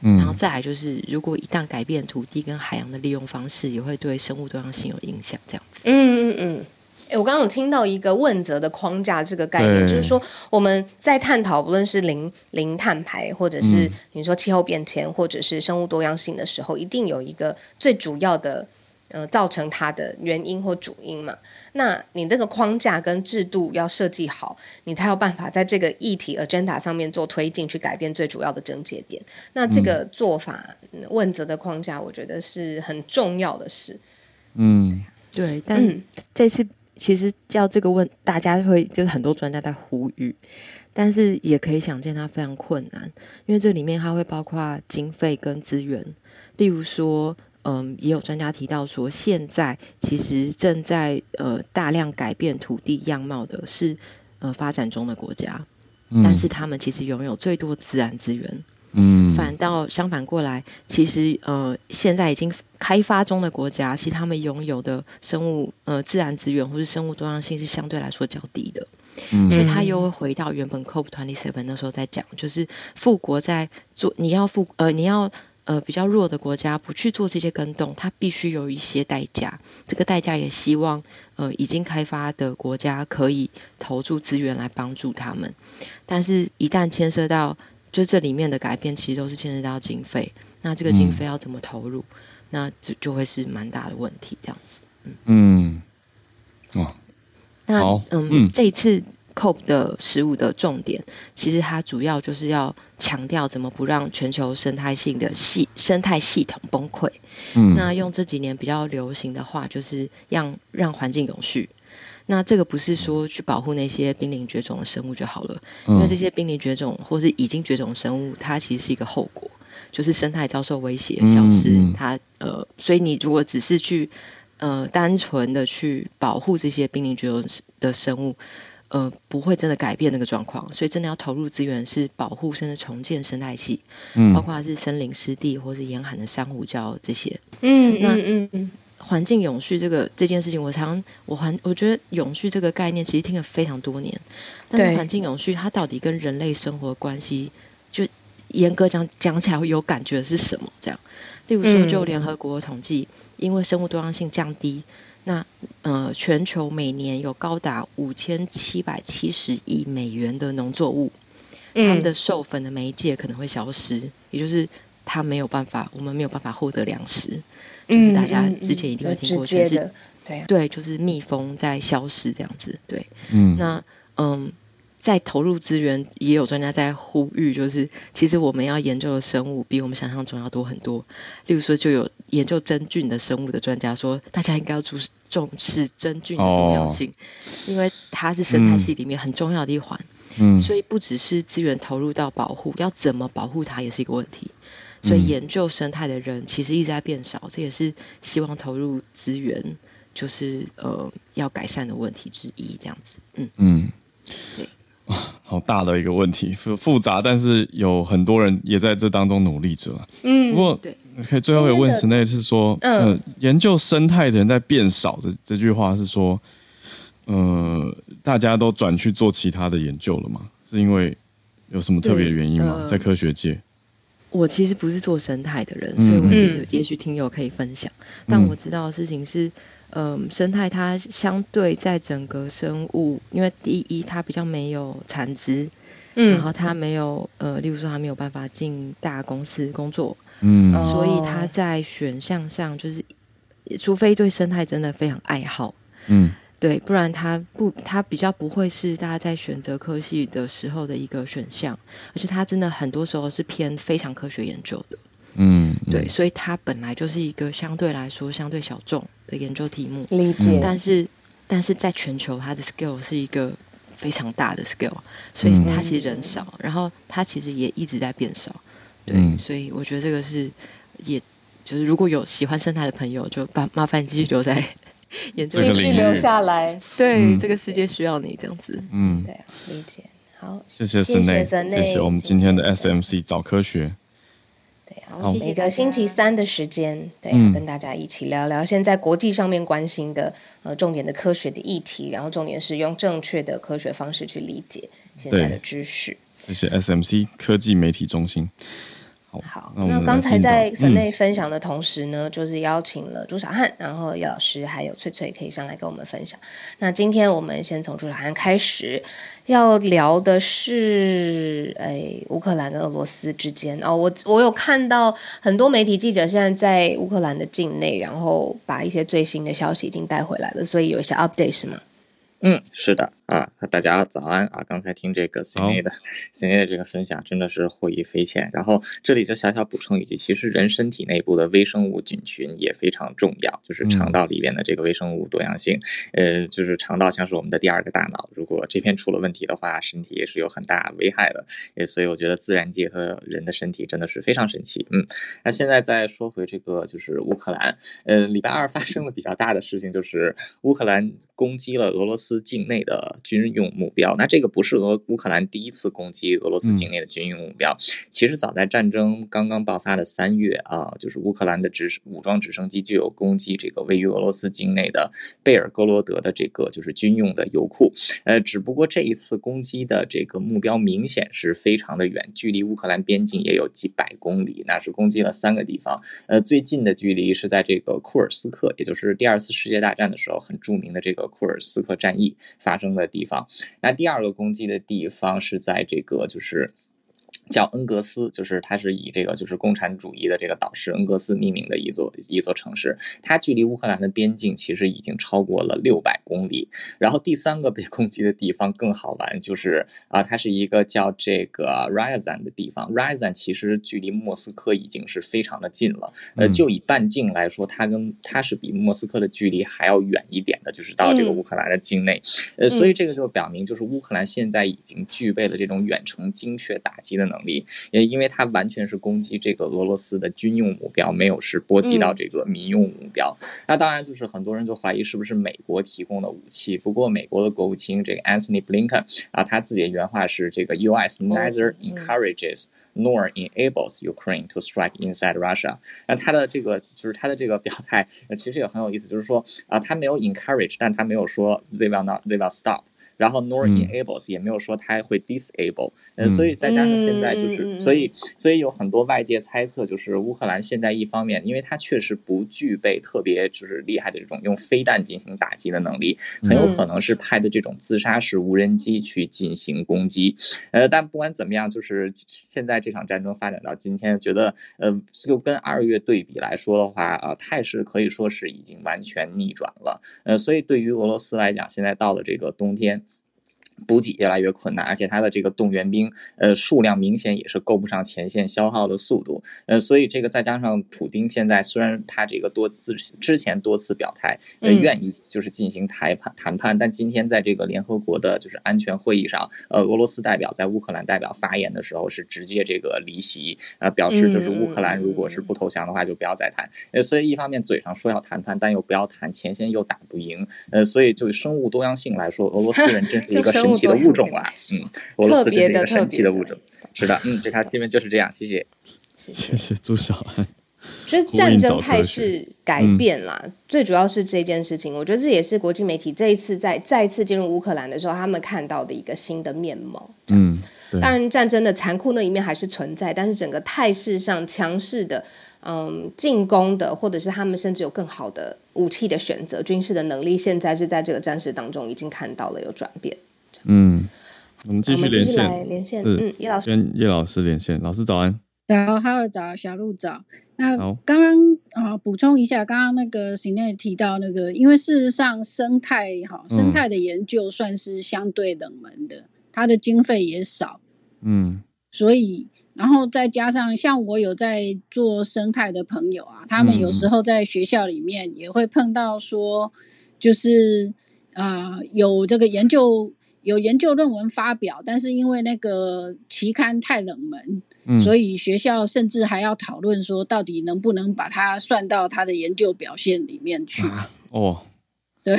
Speaker 3: 嗯然后再来就是，如果一旦改变土地跟海洋的利用方式，也会对生物多样性有影响。这样子。
Speaker 2: 嗯嗯嗯。哎，我刚刚有听到一个问责的框架这个概念，就是说我们在探讨不论是零零碳排，或者是你说气候变迁，或者是生物多样性的时候，一定有一个最主要的呃造成它的原因或主因嘛？那你这个框架跟制度要设计好，你才有办法在这个议题 agenda 上面做推进，去改变最主要的症结点。那这个做法问责的框架，我觉得是很重要的事。
Speaker 3: 嗯，对，但这次。其实叫这个问，大家会就是很多专家在呼吁，但是也可以想见它非常困难，因为这里面它会包括经费跟资源。例如说，嗯，也有专家提到说，现在其实正在呃大量改变土地样貌的是呃发展中的国家，但是他们其实拥有最多自然资源。嗯，反倒相反过来，其实呃，现在已经开发中的国家，其实他们拥有的生物呃自然资源或是生物多样性是相对来说较低的，嗯，所以他又会回到原本 COP twenty seven 那时候在讲，就是富国在做，你要富呃你要呃比较弱的国家不去做这些跟动，它必须有一些代价，这个代价也希望呃已经开发的国家可以投注资源来帮助他们，但是一旦牵涉到就这里面的改变，其实都是牵涉到经费。那这个经费要怎么投入？那就就会是蛮大的问题。这样子，嗯嗯，哇，那嗯，这一次 COP 的十五的重点，其实它主要就是要强调怎么不让全球生态性的系生态系统崩溃。嗯，那用这几年比较流行的话，就是让让环境永续。那这个不是说去保护那些濒临绝种的生物就好了，因为这些濒临绝种或是已经绝种生物，它其实是一个后果，就是生态遭受威胁、消失。它呃，所以你如果只是去呃单纯的去保护这些濒临绝种的生物，呃，不会真的改变那个状况。所以真的要投入资源是保护甚至重建生态系，嗯包括是森林湿地或是严寒的珊瑚礁这些。嗯，那嗯嗯。环境永续这个这件事情，我常我环我觉得永续这个概念其实听了非常多年，但是环境永续它到底跟人类生活关系，就严格讲讲起来会有感觉是什么？这样，例如说，就联合国统计，因为生物多样性降低，那呃，全球每年有高达五千七百七十亿美元的农作物，它们的授粉的媒介可能会消失，也就是它没有办法，我们没有办法获得粮食。就是大家之前一定会听过，就是对对，就是蜜蜂在消失这样子，对，嗯，那嗯，在投入资源，也有专家在呼吁，就是其实我们要研究的生物比我们想象中要多很多。例如说，就有研究真菌的生物的专家说，大家应该要注重视真菌的重要性，因为它是生态系里面很重要的一环。嗯，所以不只是资源投入到保护，要怎么保护它也是一个问题。所以研究生态的人其实一直在变少，这也是希望投入资源，就是呃要改善的问题之一。这样子，嗯嗯，
Speaker 1: 对，好大的一个问题，复复杂，但是有很多人也在这当中努力着。嗯，不过对，可 以最后有问室内是说，嗯，研究生态的人在变少。这这句话是说，呃，大家都转去做其他的研究了吗？是因为有什么特别的原因吗？在科学界？
Speaker 3: 我其实不是做生态的人，所以我其实也许听友可以分享。但我知道的事情是，嗯，生态它相对在整个生物，因为第一它比较没有产值，嗯，然后它没有呃，例如说它没有办法进大公司工作，嗯，所以他在选项上就是，除非对生态真的非常爱好，嗯。对，不然他不，他比较不会是大家在选择科系的时候的一个选项，而且他真的很多时候是偏非常科学研究的，嗯，对，所以它本来就是一个相对来说相对小众的研究题目，
Speaker 2: 理解。
Speaker 3: 但是，但是在全球，它的 scale 是一个非常大的 scale，所以它其实人少，然后它其实也一直在变少，对，所以我觉得这个是，也就是如果有喜欢生态的朋友，就把麻烦继续留在。
Speaker 2: 继续留下来，
Speaker 3: 对这个世界需要你这样子。
Speaker 2: 嗯，对，理解。好，
Speaker 1: 谢谢森内，谢谢我们今天的 S M C 早科学。
Speaker 2: 对，然后每个星期三的时间，对，跟大家一起聊聊现在国际上面关心的呃重点的科学的议题，然后重点是用正确的科学方式去理解现在的知识。
Speaker 1: 谢谢 SMC 科技媒体中心。
Speaker 2: 好，那刚才在省内分享的同时呢，就是邀请了朱小汉，然后叶老师还有翠翠可以上来跟我们分享。那今天我们先从朱小汉开始，要聊的是，哎，乌克兰跟俄罗斯之间哦，我我有看到很多媒体记者现在在乌克兰的境内，然后把一些最新的消息已经带回来了，所以有一些 update 是吗？
Speaker 4: 嗯，是的啊，大家早安啊！刚才听这个 C A 的 C A 的这个分享，真的是获益匪浅。然后这里就小小补充一句，其实人身体内部的微生物菌群也非常重要，就是肠道里边的这个微生物多样性。呃，就是肠道像是我们的第二个大脑，如果这边出了问题的话，身体也是有很大危害的。所以我觉得自然界和人的身体真的是非常神奇。嗯，那现在再说回这个，就是乌克兰。呃，礼拜二发生了比较大的事情，就是乌克兰攻击了俄罗。斯境内的军用目标，那这个不是俄乌克兰第一次攻击俄罗斯境内的军用目标。其实早在战争刚刚爆发的三月啊，就是乌克兰的直武装直升机就有攻击这个位于俄罗斯境内的贝尔格罗德的这个就是军用的油库。呃，只不过这一次攻击的这个目标明显是非常的远，距离乌克兰边境也有几百公里，那是攻击了三个地方。呃，最近的距离是在这个库尔斯克，也就是第二次世界大战的时候很著名的这个库尔斯克战。役发生的地方，那第二个攻击的地方是在这个就是。叫恩格斯，就是它是以这个就是共产主义的这个导师恩格斯命名的一座一座城市，它距离乌克兰的边境其实已经超过了六百公里。然后第三个被攻击的地方更好玩，就是啊，它是一个叫这个 Ryazan 的地方。Ryazan 其实距离莫斯科已经是非常的近了，呃，就以半径来说，它跟它是比莫斯科的距离还要远一点的，就是到这个乌克兰的境内。呃，所以这个就表明，就是乌克兰现在已经具备了这种远程精确打击的能。能力，也因为它完全是攻击这个俄罗斯的军用目标，没有是波及到这个民用目标。那当然就是很多人就怀疑是不是美国提供的武器。不过美国的国务卿这个 Anthony Blinken 啊，他自己的原话是：这个 U.S. neither encourages nor enables Ukraine to strike inside Russia。那他的这个就是他的这个表态，其实也很有意思，就是说啊，他没有 encourage，但他没有说 they will not they will stop。然后 nor enables 也没有说它会 disable，嗯，所以再加上现在就是，所以所以有很多外界猜测，就是乌克兰现在一方面，因为它确实不具备特别就是厉害的这种用飞弹进行打击的能力，很有可能是派的这种自杀式无人机去进行攻击，呃，但不管怎么样，就是现在这场战争发展到今天，觉得呃，就跟二月对比来说的话，啊，态势可以说是已经完全逆转了，呃，所以对于俄罗斯来讲，现在到了这个冬天。补给越来越困难，而且他的这个动员兵，呃，数量明显也是够不上前线消耗的速度，呃，所以这个再加上普丁现在虽然他这个多次之前多次表态，呃，愿意就是进行谈判谈判，但今天在这个联合国的就是安全会议上，呃，俄罗斯代表在乌克兰代表发言的时候是直接这个离席，呃，表示就是乌克兰如果是不投降的话就不要再谈，呃，所以一方面嘴上说要谈判，但又不要谈，前线又打不赢，呃，所以就生物多样性来说，俄罗斯人真是一个。神奇的物种啊，嗯，俄罗斯是一个神奇的物种，是的，嗯，这条新闻就是这样，谢谢，
Speaker 1: 谢谢朱小安。
Speaker 2: 觉得战争态势改变了，最主要是这件事情，我觉得这也是国际媒体这一次在再次进入乌克兰的时候，他们看到的一个新的面貌。嗯，当然战争的残酷那一面还是存在，但是整个态势上强势的，嗯，进攻的，或者是他们甚至有更好的武器的选择，军事的能力，现在是在这个战事当中已经看到了有转变。
Speaker 1: 嗯，我们继续连
Speaker 2: 线，连线，嗯，叶老师。
Speaker 1: 跟叶老师连线，老师早安，
Speaker 5: 早，哈喽，早，小鹿早。那刚刚啊，补充一下，刚刚那个邢内提到那个，因为事实上生态哈，生态的研究算是相对冷门的，它的经费也少，嗯，所以然后再加上像我有在做生态的朋友啊，他们有时候在学校里面也会碰到说，就是啊，有这个研究。有研究论文发表，但是因为那个期刊太冷门，嗯，所以学校甚至还要讨论说，到底能不能把它算到他的研究表现里面去。
Speaker 1: 哦，
Speaker 5: 对，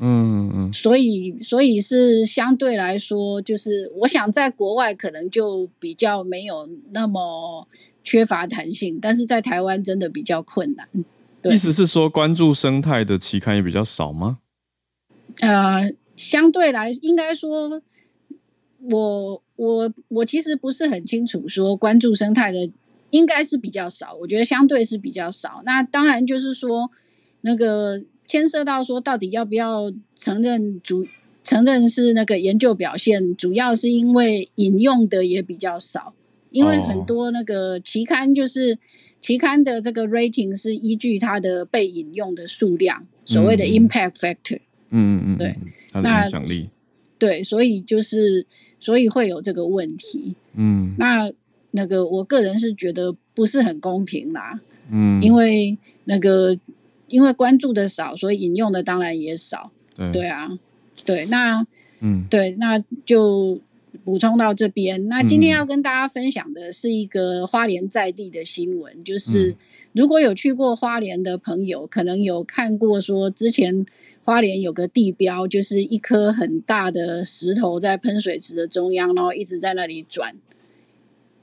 Speaker 1: 嗯嗯，
Speaker 5: 所以所以是相对来说，就是我想在国外可能就比较没有那么缺乏弹性，但是在台湾真的比较困难。
Speaker 1: 意思是说，关注生态的期刊也比较少吗？
Speaker 5: 呃，相对来应该说，我我我其实不是很清楚，说关注生态的应该是比较少，我觉得相对是比较少。那当然就是说那个。牵涉到说，到底要不要承认主承认是那个研究表现，主要是因为引用的也比较少，因为很多那个期刊就是期刊的这个 rating 是依据它的被引用的数量，所谓的 impact factor。
Speaker 1: 嗯嗯嗯，
Speaker 5: 对，
Speaker 1: 它的影响力。
Speaker 5: 对，所以就是所以会有这个问题。
Speaker 1: 嗯，
Speaker 5: 那那个我个人是觉得不是很公平啦。
Speaker 1: 嗯，
Speaker 5: 因为那个。因为关注的少，所以引用的当然也少。
Speaker 1: 对
Speaker 5: 对啊，对，那
Speaker 1: 嗯，
Speaker 5: 对，那就补充到这边。那今天要跟大家分享的是一个花莲在地的新闻，就是如果有去过花莲的朋友，可能有看过说之前花莲有个地标，就是一颗很大的石头在喷水池的中央，然后一直在那里转。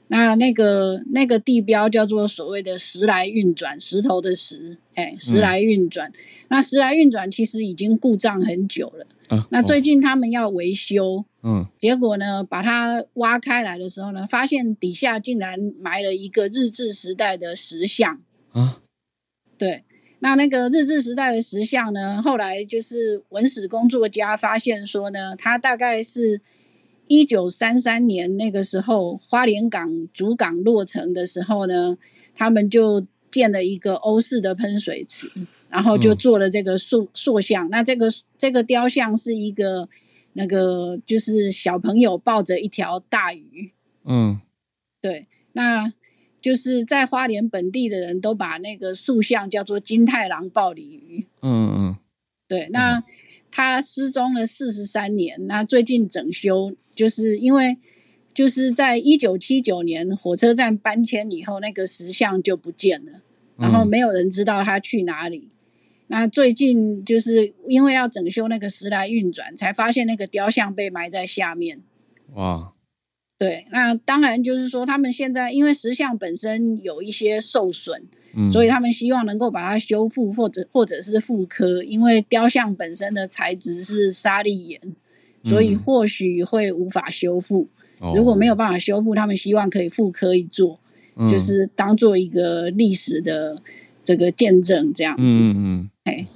Speaker 5: 那那个那个地标叫做所谓的时来运转，石头的石，哎，时来运转。那时来运转其实已经故障很久了。那最近他们要维修，
Speaker 1: 嗯，
Speaker 5: 结果呢，把它挖开来的时候呢，发现底下竟然埋了一个日治时代的石像。
Speaker 1: 啊，
Speaker 5: 对，那那个日治时代的石像呢，后来就是文史工作家发现说呢，它大概是。一九三三年那个时候，花莲港主港落成的时候呢，他们就建了一个欧式的喷水池，然后就做了这个塑塑像。那这个这个雕像是一个那个就是小朋友抱着一条大鱼。
Speaker 1: 嗯，
Speaker 5: 对，那就是在花莲本地的人都把那个塑像叫做金太郎抱鲤鱼。
Speaker 1: 嗯嗯，
Speaker 5: 对，那。他失踪了四十三年，那最近整修，就是因为就是在一九七九年火车站搬迁以后，那个石像就不见了，然后没有人知道他去哪里。那最近就是因为要整修那个时来运转，才发现那个雕像被埋在下面。
Speaker 1: 哇！
Speaker 5: 对，那当然就是说，他们现在因为石像本身有一些受损，
Speaker 1: 嗯，
Speaker 5: 所以他们希望能够把它修复或者或者是复刻，因为雕像本身的材质是砂砾岩，所以或许会无法修复。如果没有办法修复，他们希望可以复刻一座，就是当做一个历史的这个见证这样子。
Speaker 1: 嗯嗯，
Speaker 5: 哎，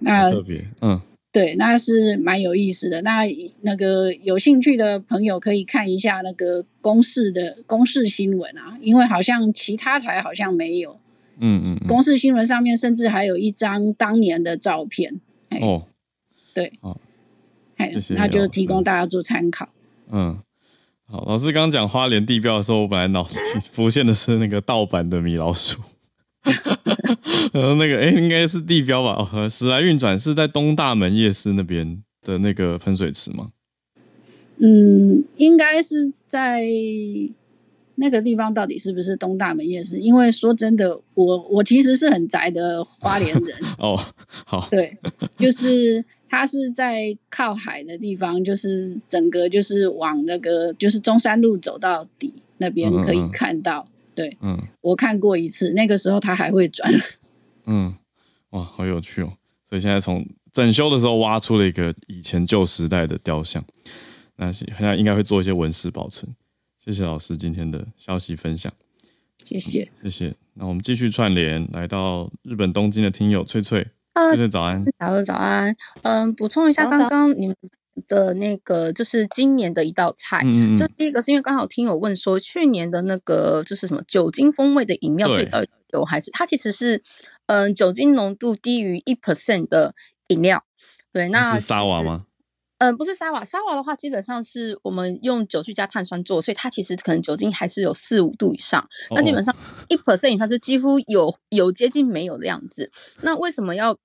Speaker 5: 那
Speaker 1: 特别，嗯。
Speaker 5: 对，那是蛮有意思的。那那个有兴趣的朋友可以看一下那个公视的公视新闻啊，因为好像其他台好像没有。
Speaker 1: 嗯嗯。
Speaker 5: 公视新闻上面甚至还有一张当年的照片。
Speaker 1: 哦。
Speaker 5: 对。
Speaker 1: 好。
Speaker 5: 哎，那就提供大家做参考。
Speaker 1: 嗯。好，老师刚讲花莲地标的时候，我本来脑子浮现的是那个盗版的米老鼠。然后那个哎，应该是地标吧？哦，时来运转是在东大门夜市那边的那个喷水池吗？
Speaker 5: 嗯，应该是在那个地方。到底是不是东大门夜市？因为说真的，我我其实是很宅的花莲人。
Speaker 1: 哦，好，
Speaker 5: 对，就是它是在靠海的地方，就是整个就是往那个就是中山路走到底那边可以看到。对，
Speaker 1: 嗯，
Speaker 5: 我看过一次，那个时候他还会转。
Speaker 1: 嗯，哇，好有趣哦！所以现在从整修的时候挖出了一个以前旧时代的雕像，那现在应该会做一些文史保存。谢谢老师今天的消息分享，
Speaker 5: 谢谢，
Speaker 1: 谢谢。那我们继续串联，来到日本东京的听友翠翠，翠翠早安，
Speaker 6: 早安早安。嗯，补充一下，刚刚你们。的那个就是今年的一道菜，嗯就第一个是因为刚好听友问说，去年的那个就是什么酒精风味的饮料，所以到底有还是它其实是嗯酒精浓度低于一 percent 的饮料。对，那
Speaker 1: 是沙瓦吗？
Speaker 6: 嗯，不是沙瓦，沙瓦的话基本上是我们用酒去加碳酸做，所以它其实可能酒精还是有四五度以上。那基本上一 percent 以上是几乎有有接近没有的样子。那为什么要？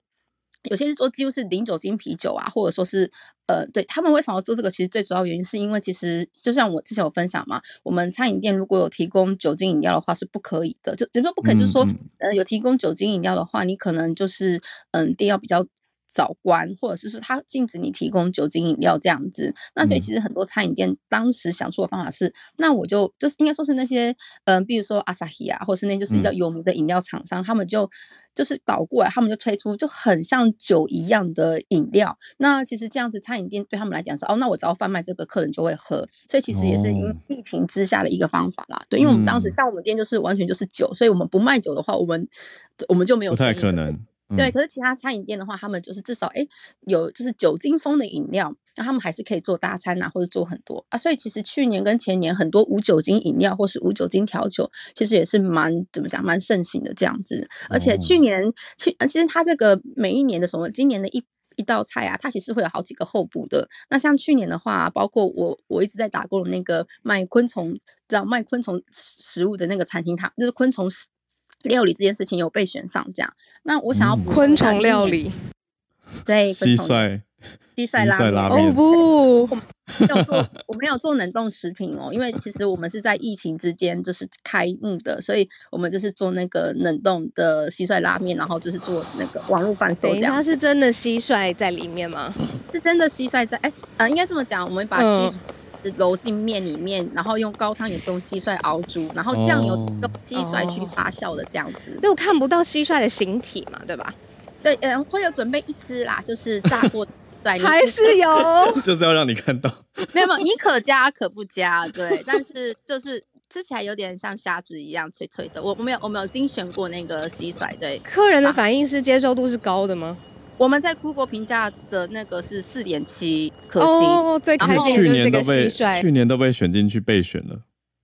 Speaker 6: 有些是做几乎是零酒精啤酒啊，或者说是呃，对他们为什么要做这个？其实最主要原因是因为其实就像我之前有分享嘛，我们餐饮店如果有提供酒精饮料的话是不可以的，就比如说不可以，就是说呃有提供酒精饮料的话，你可能就是嗯店要比较早关，或者是说他禁止你提供酒精饮料这样子。那所以其实很多餐饮店当时想出的方法是，那我就就是应该说是那些嗯，比如说阿萨希啊，或是那就是比较有名的饮料厂商，他们就就是倒过来，他们就推出就很像酒一样的饮料。那其实这样子餐饮店对他们来讲是哦，那我只要贩卖这个，客人就会喝。所以其实也是因疫情之下的一个方法啦。对，因为我们当时像我们店就是完全就是酒，所以我们不卖酒的话，我们我们就没有
Speaker 1: 不太可能。
Speaker 6: 对，可是其他餐饮店的话，他们就是至少哎有就是酒精风的饮料，那他们还是可以做大餐呐，或者做很多啊。所以其实去年跟前年很多无酒精饮料或是无酒精调酒，其实也是蛮怎么讲蛮盛行的这样子。而且去年去其实它这个每一年的什么，今年的一一道菜啊，它其实会有好几个候补的。那像去年的话，包括我我一直在打工的那个卖昆虫，知道卖昆虫食物的那个餐厅，它就是昆虫食。料理这件事情有被选上，这样，那我想要
Speaker 2: 昆虫料理，
Speaker 6: 对，
Speaker 1: 蟋蟀，
Speaker 6: 蟋蟀拉
Speaker 1: 面，
Speaker 2: 哦不，
Speaker 6: 要做，我没有做冷冻食品哦，因为其实我们是在疫情之间就是开幕的，所以我们就是做那个冷冻的蟋蟀拉面，然后就是做那个网络贩售这样。
Speaker 2: 它是真的蟋蟀在里面吗？
Speaker 6: 是真的蟋蟀在，哎，呃，应该这么讲，我们把蟋。揉进面里面，然后用高汤也是用蟋蟀熬煮，然后酱油用蟋蟀去发酵的这样子，
Speaker 2: 就看不到蟋蟀的形体嘛，对吧？
Speaker 6: 对，嗯，会有准备一只啦，就是炸过，对，
Speaker 2: 还是有，
Speaker 1: 就是要让你看到，
Speaker 6: 没有没有，你可加可不加，对，但是就是吃起来有点像虾子一样脆脆的，我我没有我没有精选过那个蟋蟀，对，
Speaker 2: 客人的反应是接受度是高的吗？
Speaker 6: 我们在 Google 评价的那个是四点七颗星，
Speaker 2: 哦，最开心的就是这个蟋蟀，
Speaker 1: 去年都被选进去备选了。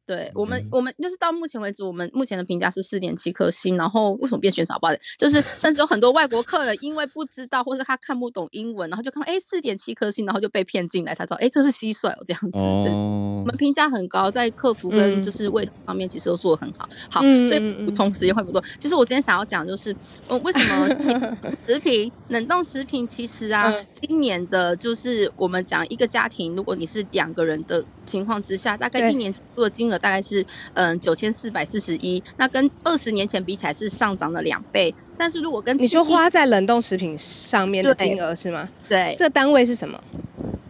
Speaker 6: 对我们，我们就是到目前为止，我们目前的评价是四点七颗星。然后为什么变宣传？不好，就是甚至有很多外国客人因为不知道，或是他看不懂英文，然后就看到哎四点七颗星，然后就被骗进来，才知道哎这是蟋蟀哦这样子。对。我们评价很高，在客服跟就是味道方面其实都做的很好。好，所以补充时间会不多。其实我今天想要讲就是，嗯，为什么 食品冷冻食品其实啊，今年的就是我们讲一个家庭，如果你是两个人的情况之下，大概一年做的金额。大概是嗯九千四百四十一，那跟二十年前比起来是上涨了两倍。但是如果跟
Speaker 2: 你说花在冷冻食品上面的金额是吗？
Speaker 6: 对，
Speaker 2: 这个单位是什么？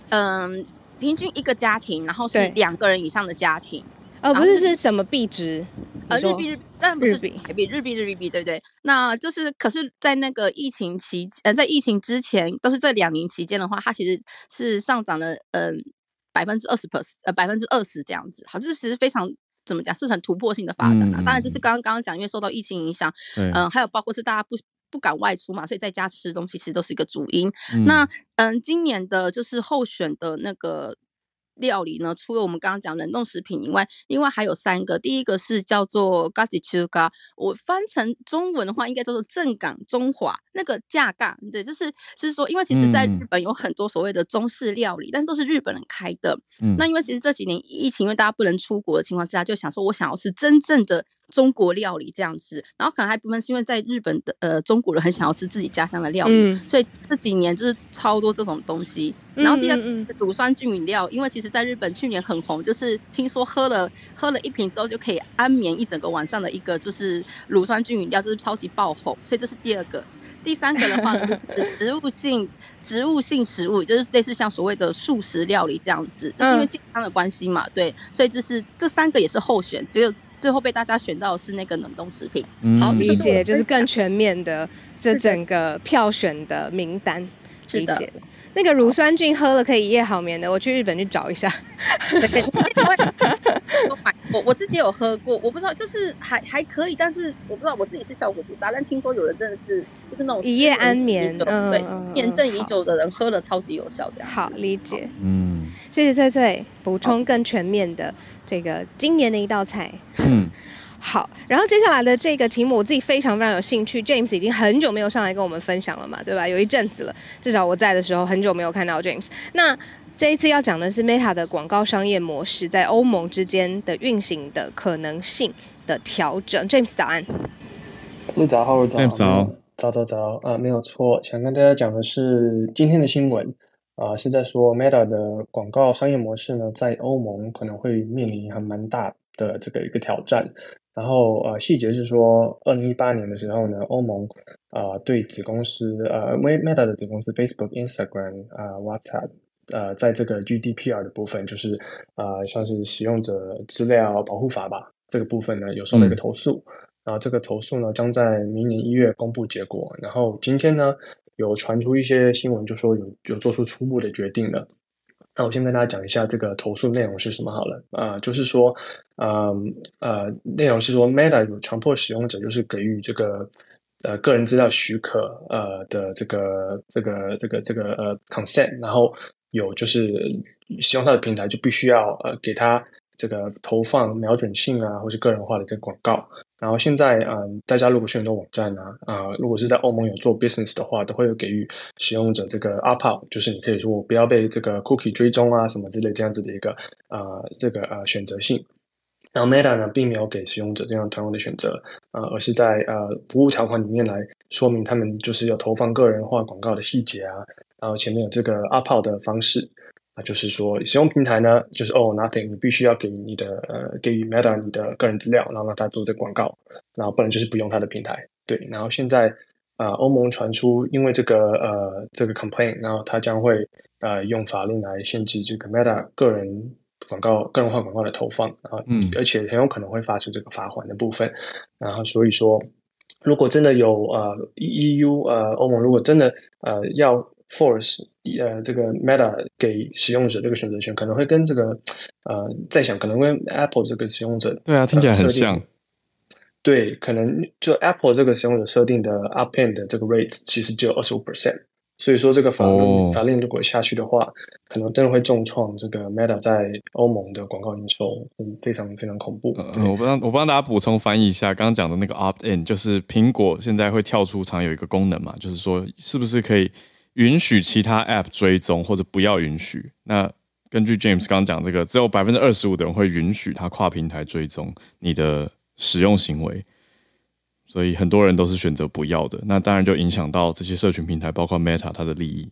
Speaker 6: 嗯，平均一个家庭，然后是两个人以上的家庭，
Speaker 2: 呃，不是是什么币值？
Speaker 6: 呃，日币日，但不是币，日币日币日币，对不对？那就是，可是，在那个疫情期，呃，在疫情之前，都是这两年期间的话，它其实是上涨了，嗯。百分之二十 percent，呃，百分之二十这样子，好，这其实非常怎么讲，是很突破性的发展啊。当然，就是刚刚刚刚讲，因为受到疫情影响，嗯，还有包括是大家不不敢外出嘛，所以在家吃东西其实都是一个主因。那嗯，今年的就是候选的那个。料理呢，除了我们刚刚讲冷冻食品以外，另外还有三个。第一个是叫做 gajichuga，我翻成中文的话，应该叫做正港中华那个架杠。对，就是是说，因为其实在日本有很多所谓的中式料理，但是都是日本人开的。嗯，那因为其实这几年疫情，因为大家不能出国的情况之下，就想说我想要吃真正的。中国料理这样子，然后可能还部分是因为在日本的呃中国人很想要吃自己家乡的料理，所以这几年就是超多这种东西。然后第二乳酸菌饮料，因为其实在日本去年很红，就是听说喝了喝了一瓶之后就可以安眠一整个晚上的一个就是乳酸菌饮料，就是超级爆红，所以这是第二个。第三个的话就是 植物性植物性食物，就是类似像所谓的素食料理这样子，就是因为健康的关系嘛，对，所以这是这三个也是候选，只有。最后被大家选到的是那个冷冻食品，
Speaker 2: 好理解，就是更全面的这整个票选的名单，理解。那个乳酸菌喝了可以一夜好眠的，我去日本去找一下。
Speaker 6: 我我自己有喝过，我不知道就是还还可以，但是我不知道我自己是效果不大。但听说有人真的是就是那种
Speaker 2: 一夜安眠，对，
Speaker 6: 验证已久的人喝了超级有效的。
Speaker 2: 好理解，嗯，谢谢翠翠补充更全面的这个今年的一道菜。嗯。好，然后接下来的这个题目我自己非常非常有兴趣，James 已经很久没有上来跟我们分享了嘛，对吧？有一阵子了，至少我在的时候很久没有看到 James。那这一次要讲的是 Meta 的广告商业模式在欧盟之间的运行的可能性的调整。James 早安，
Speaker 7: 陆早好，陆早
Speaker 1: 早
Speaker 7: 早早早啊，没有错，想跟大家讲的是今天的新闻啊，是在说 Meta 的广告商业模式呢，在欧盟可能会面临还蛮大。的这个一个挑战。然后呃，细节是说，二零一八年的时候呢，欧盟啊对子公司呃，Meta 的子公司 Facebook、Instagram 啊、WhatsApp 呃，在这个 GDPR 的部分，就是啊像是使用者资料保护法吧，这个部分呢有收了一个投诉。然后这个投诉呢将在明年一月公布结果。然后今天呢有传出一些新闻，就说有有做出初步的决定了。那我先跟大家讲一下这个投诉内容是什么好了啊，就是说，呃呃，内容是说，Meta 有强迫使用者就是给予这个呃个人资料许可呃的这个这个这个这个呃 consent，然后有就是使用它的平台就必须要呃给他这个投放瞄准性啊或是个人化的这个广告。然后现在，嗯，大家如果去很多网站啊，啊，如果是在欧盟有做 business 的话，都会有给予使用者这个 opt out，就是你可以说我不要被这个 cookie 追踪啊，什么之类这样子的一个，呃，这个呃选择性。然后 Meta 呢，并没有给使用者这样同样的选择，呃，而是在呃服务条款里面来说明他们就是要投放个人化广告的细节啊，然后前面有这个 opt out 的方式。就是说，使用平台呢，就是哦，nothing，你必须要给你的呃，给予 Meta 你的个人资料，然后让他做这广告，然后不然就是不用他的平台。对，然后现在啊，欧盟传出因为这个呃这个 complaint，然后他将会呃用法令来限制这个 Meta 个人广告、个人化广告的投放啊，嗯，而且很有可能会发出这个罚款的部分。然后所以说，如果真的有呃 EU 呃欧盟如果真的呃要 force 呃，这个 Meta 给使用者这个选择权，可能会跟这个呃，在想可能跟 Apple 这个使用者
Speaker 1: 对啊，听起来很像。
Speaker 7: 对，可能就 Apple 这个使用者设定的 Upend 的这个 rate 其实只有二十五 percent，所以说这个法令法令如果下去的话，可能真的会重创这个 Meta 在欧盟的广告营收，嗯，非常非常恐怖。
Speaker 1: 我帮我帮大家补充翻译一下，刚刚讲的那个 Opt-in，就是苹果现在会跳出常有一个功能嘛，就是说是不是可以。允许其他 App 追踪，或者不要允许。那根据 James 刚刚讲，这个只有百分之二十五的人会允许他跨平台追踪你的使用行为，所以很多人都是选择不要的。那当然就影响到这些社群平台，包括 Meta 它的利益，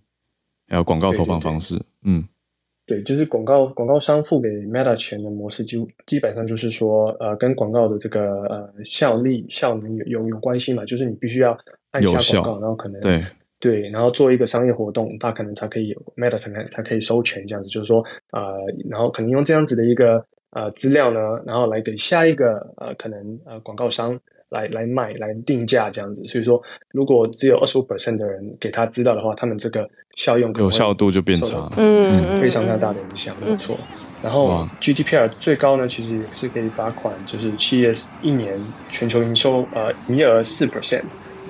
Speaker 1: 还有广告投放方式。嗯，
Speaker 7: 对，就是广告广告商付给 Meta 钱的模式，就基本上就是说，呃，跟广告的这个呃效力效能有有有关系嘛，就是你必须要按下广告，然后可能
Speaker 1: 对。
Speaker 7: 对，然后做一个商业活动，他可能才可以 Meta 才才可以收钱这样子，就是说，呃，然后可能用这样子的一个呃资料呢，然后来给下一个呃可能呃广告商来来卖来定价这样子，所以说如果只有二十五 percent 的人给他知道的话，他们这个效用
Speaker 1: 有效度就变差，
Speaker 2: 嗯，
Speaker 7: 非常非常大的影响，没错。然后 GDPR 最高呢，其实是可以罚款，就是企业一年全球营收呃营业额四 percent。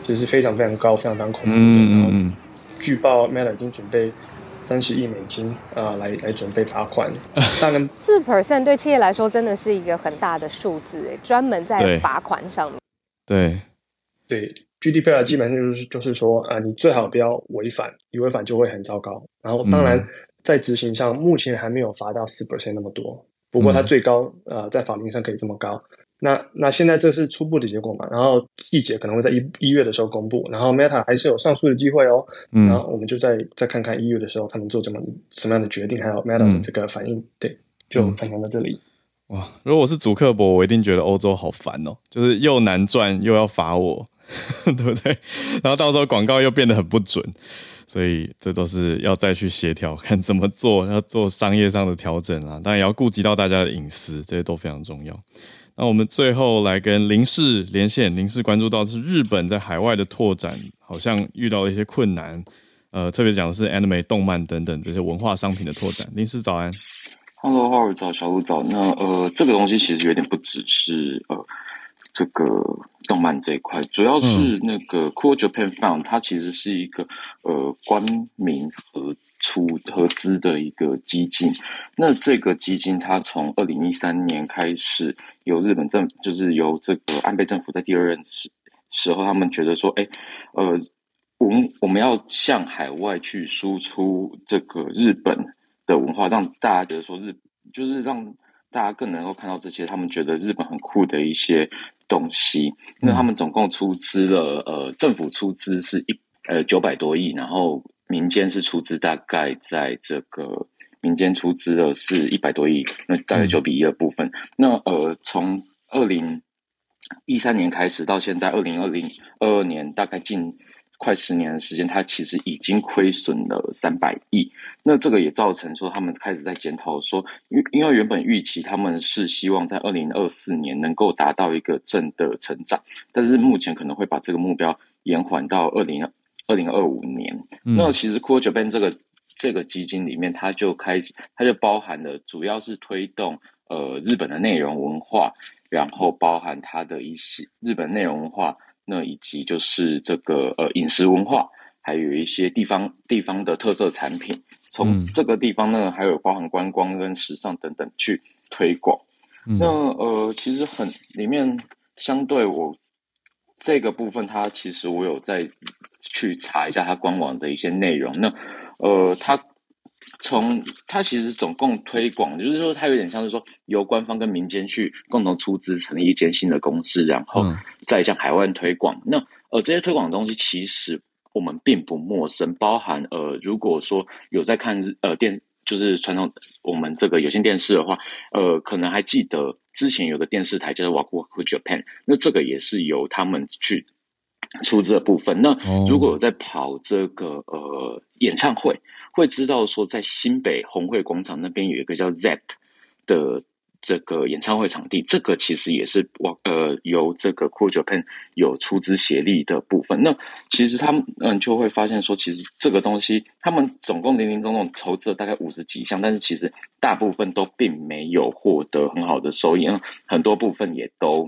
Speaker 7: 就是非常非常高，非常非常恐怖。嗯嗯嗯。据报，Meta 已经准备三十亿美金啊，来来准备罚款。
Speaker 2: 当然，四 percent 对企业来说真的是一个很大的数字诶，专门在罚款上面。
Speaker 1: 对
Speaker 7: 对，GDPR 基本上就是就是说啊，你最好不要违反，一违反就会很糟糕。然后当然在执行上，目前还没有罚到四 percent 那么多。不过它最高呃，在法律上可以这么高。那那现在这是初步的结果嘛？然后细节可能会在一一月的时候公布。然后 Meta 还是有上诉的机会哦。嗯。然后我们就再再看看一月的时候他们做怎么什么样的决定，还有 Meta 的这个反应。对，就分享到这里。
Speaker 1: 哇！如果我是主客博，我一定觉得欧洲好烦哦，就是又难赚又要罚我，对不对？然后到时候广告又变得很不准，所以这都是要再去协调，看怎么做，要做商业上的调整啊。当然也要顾及到大家的隐私，这些都非常重要。那我们最后来跟林氏连线，林氏关注到是日本在海外的拓展，好像遇到了一些困难，呃，特别讲的是 anime 动漫等等这些文化商品的拓展。林氏早安
Speaker 8: ，Hello，浩尔早，小鹿早。那呃，这个东西其实有点不只是呃这个动漫这一块，主要是那个 Cool Japan Fund，它其实是一个呃官民合。出合资的一个基金，那这个基金它从二零一三年开始由日本政，就是由这个安倍政府在第二任时时候，他们觉得说，哎，呃，我们我们要向海外去输出这个日本的文化，让大家觉得说日，就是让大家更能够看到这些他们觉得日本很酷的一些东西。那他们总共出资了，呃，政府出资是一呃九百多亿，然后。民间是出资大概在这个民间出资的是一百多亿，那大概九比一的部分。那呃，从二零一三年开始到现在二零二零二二年，大概近。快十年的时间，它其实已经亏损了三百亿。那这个也造成说，他们开始在检讨说，因因为原本预期他们是希望在二零二四年能够达到一个正的成长，但是目前可能会把这个目标延缓到二零二零二五年。那其实 Cool Japan 这个这个基金里面，它就开始，它就包含了主要是推动呃日本的内容文化，然后包含它的一些日本内容文化。那以及就是这个呃饮食文化，还有一些地方地方的特色产品，从这个地方呢，还有包含观光跟时尚等等去推广。那呃，其实很里面相对我这个部分，它其实我有在去查一下它官网的一些内容。那呃，它。从它其实总共推广，就是说它有点像是说由官方跟民间去共同出资成立一间新的公司，然后再向海外推广。那呃这些推广的东西其实我们并不陌生，包含呃如果说有在看呃电就是传统我们这个有线电视的话，呃可能还记得之前有个电视台叫做 w a k w Japan，那这个也是由他们去出这部分。那如果有在跑这个呃演唱会。会知道说，在新北红会广场那边有一个叫 Z 的这个演唱会场地，这个其实也是我呃由这个 Cool Japan 有出资协力的部分。那其实他们嗯就会发现说，其实这个东西他们总共零零总总投资了大概五十几项，但是其实大部分都并没有获得很好的收益，很多部分也都。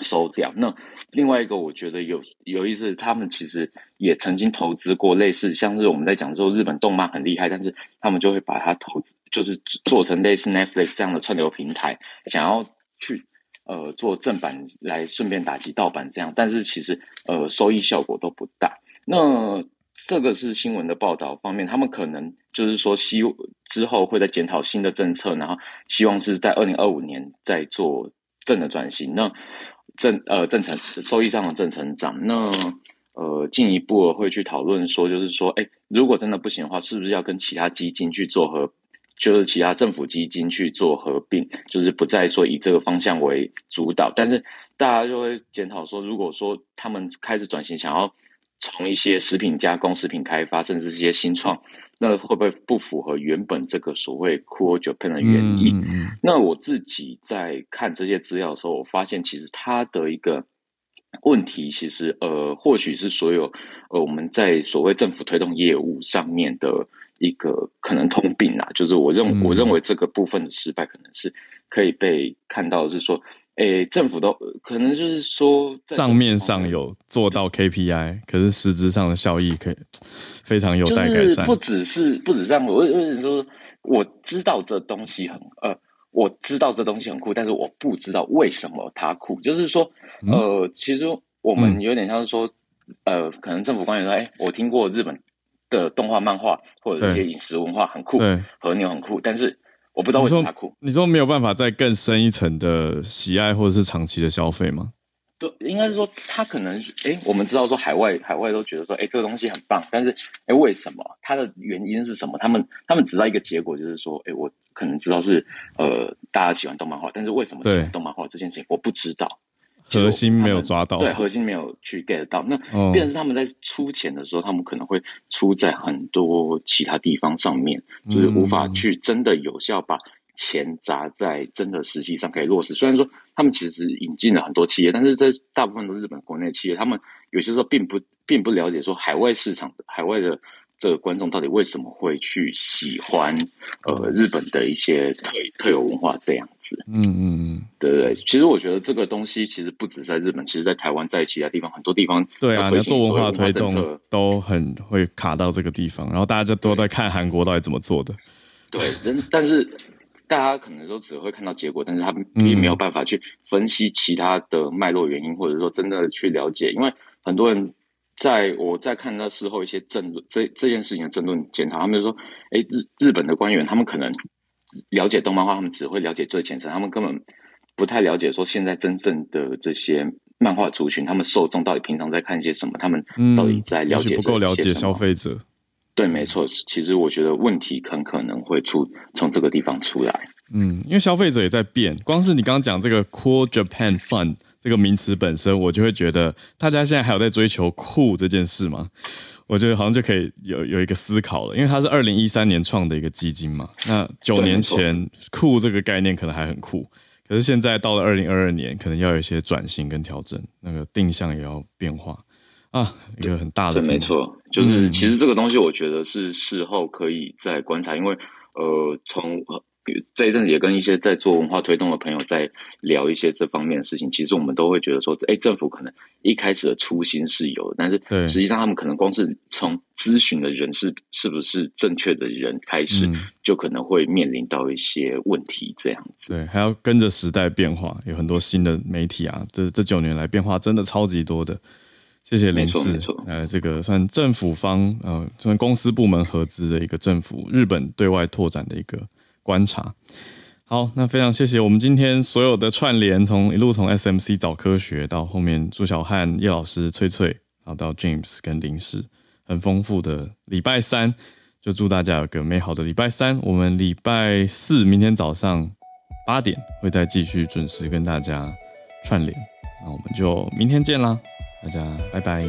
Speaker 8: 收掉。那另外一个，我觉得有有意思，他们其实也曾经投资过类似，像是我们在讲说日本动漫很厉害，但是他们就会把它投资，就是做成类似 Netflix 这样的串流平台，想要去呃做正版来顺便打击盗版这样，但是其实呃收益效果都不大。那这个是新闻的报道方面，他们可能就是说希之后会在检讨新的政策，然后希望是在二零二五年再做正的转型。那正呃正成收益上的正成长，那呃进一步会去讨论说，就是说，哎，如果真的不行的话，是不是要跟其他基金去做合，就是其他政府基金去做合并，就是不再说以这个方向为主导。但是大家就会检讨说，如果说他们开始转型，想要从一些食品加工、食品开发，甚至是一些新创。那会不会不符合原本这个所谓 Cool Japan 的原意？那我自己在看这些资料的时候，我发现其实它的一个问题，其实呃，或许是所有呃我们在所谓政府推动业务上面的一个可能通病啊，就是我认我认为这个部分的失败，可能是可以被看到是说。诶，政府都可能就是说
Speaker 1: 账面上有做到 KPI，可是实质上的效益可以非常有待改善。
Speaker 8: 不只是不止这样，我我只是说我知道这东西很呃，我知道这东西很酷，但是我不知道为什么它酷。就是说，呃，其实我们有点像是说，呃，可能政府官员说，哎，我听过日本的动画、漫画或者一些饮食文化很酷，和牛很酷，但是。我不知道为什么他酷。
Speaker 1: 你说没有办法再更深一层的喜爱或者是长期的消费吗？
Speaker 8: 对，应该是说他可能，哎，我们知道说海外海外都觉得说，哎，这个东西很棒，但是，哎，为什么？它的原因是什么？他们他们知道一个结果，就是说，哎，我可能知道是，呃，大家喜欢动漫画，但是为什么喜欢动漫画这件事情，我不知道。
Speaker 1: 核心没有抓到，
Speaker 8: 对，核心没有去 get 到。那，变成是他们在出钱的时候，他们可能会出在很多其他地方上面，就是无法去真的有效把钱砸在真的实际上可以落实。虽然说他们其实引进了很多企业，但是这大部分都是日本国内企业，他们有些时候并不并不了解说海外市场的海外的。这个观众到底为什么会去喜欢呃日本的一些特特有文化这样子？嗯嗯嗯，对对对。其实我觉得这个东西其实不止在日本，其实在台湾，在其他地方很多地方，
Speaker 1: 对啊，做文
Speaker 8: 化
Speaker 1: 推动都很会卡到这个地方，然后大家就都在看韩国到底怎么做的。
Speaker 8: 对，但但是大家可能都只会看到结果，但是他并没有办法去分析其他的脉络原因，或者说真的去了解，因为很多人。在我在看那事后一些政论，这这件事情的政论检讨，他们就说，哎，日日本的官员他们可能了解动漫画，他们只会了解最浅层，他们根本不太了解说现在真正的这些漫画族群，他们受众到底平常在看些什么，他们到底在了解
Speaker 1: 不够了解消费者。
Speaker 8: 对，没错。其实我觉得问题很可能会出从这个地方出来。
Speaker 1: 嗯，因为消费者也在变。光是你刚刚讲这个 “Cool Japan Fund” 这个名词本身，我就会觉得大家现在还有在追求酷这件事吗？我觉得好像就可以有有一个思考了，因为它是二零一三年创的一个基金嘛。那九年前酷这个概念可能还很酷，可是现在到了二零二二年，可能要有一些转型跟调整，那个定向也要变化。啊，一个很大的，
Speaker 8: 对，没错，就是其实这个东西，我觉得是事后可以再观察，因为呃，从这一阵子也跟一些在做文化推动的朋友在聊一些这方面的事情，其实我们都会觉得说，哎，政府可能一开始的初心是有，但是实际上他们可能光是从咨询的人是是不是正确的人开始，就可能会面临到一些问题，这样子。
Speaker 1: 对，还要跟着时代变化，有很多新的媒体啊，这这九年来变化真的超级多的。谢谢林氏，呃，这个算政府方，呃，算公司部门合资的一个政府日本对外拓展的一个观察。好，那非常谢谢我们今天所有的串联，从一路从 SMC 找科学到后面朱小汉、叶老师、翠翠，然后到 James 跟林氏，很丰富的礼拜三，就祝大家有个美好的礼拜三。我们礼拜四明天早上八点会再继续准时跟大家串联，那我们就明天见啦。大家拜拜。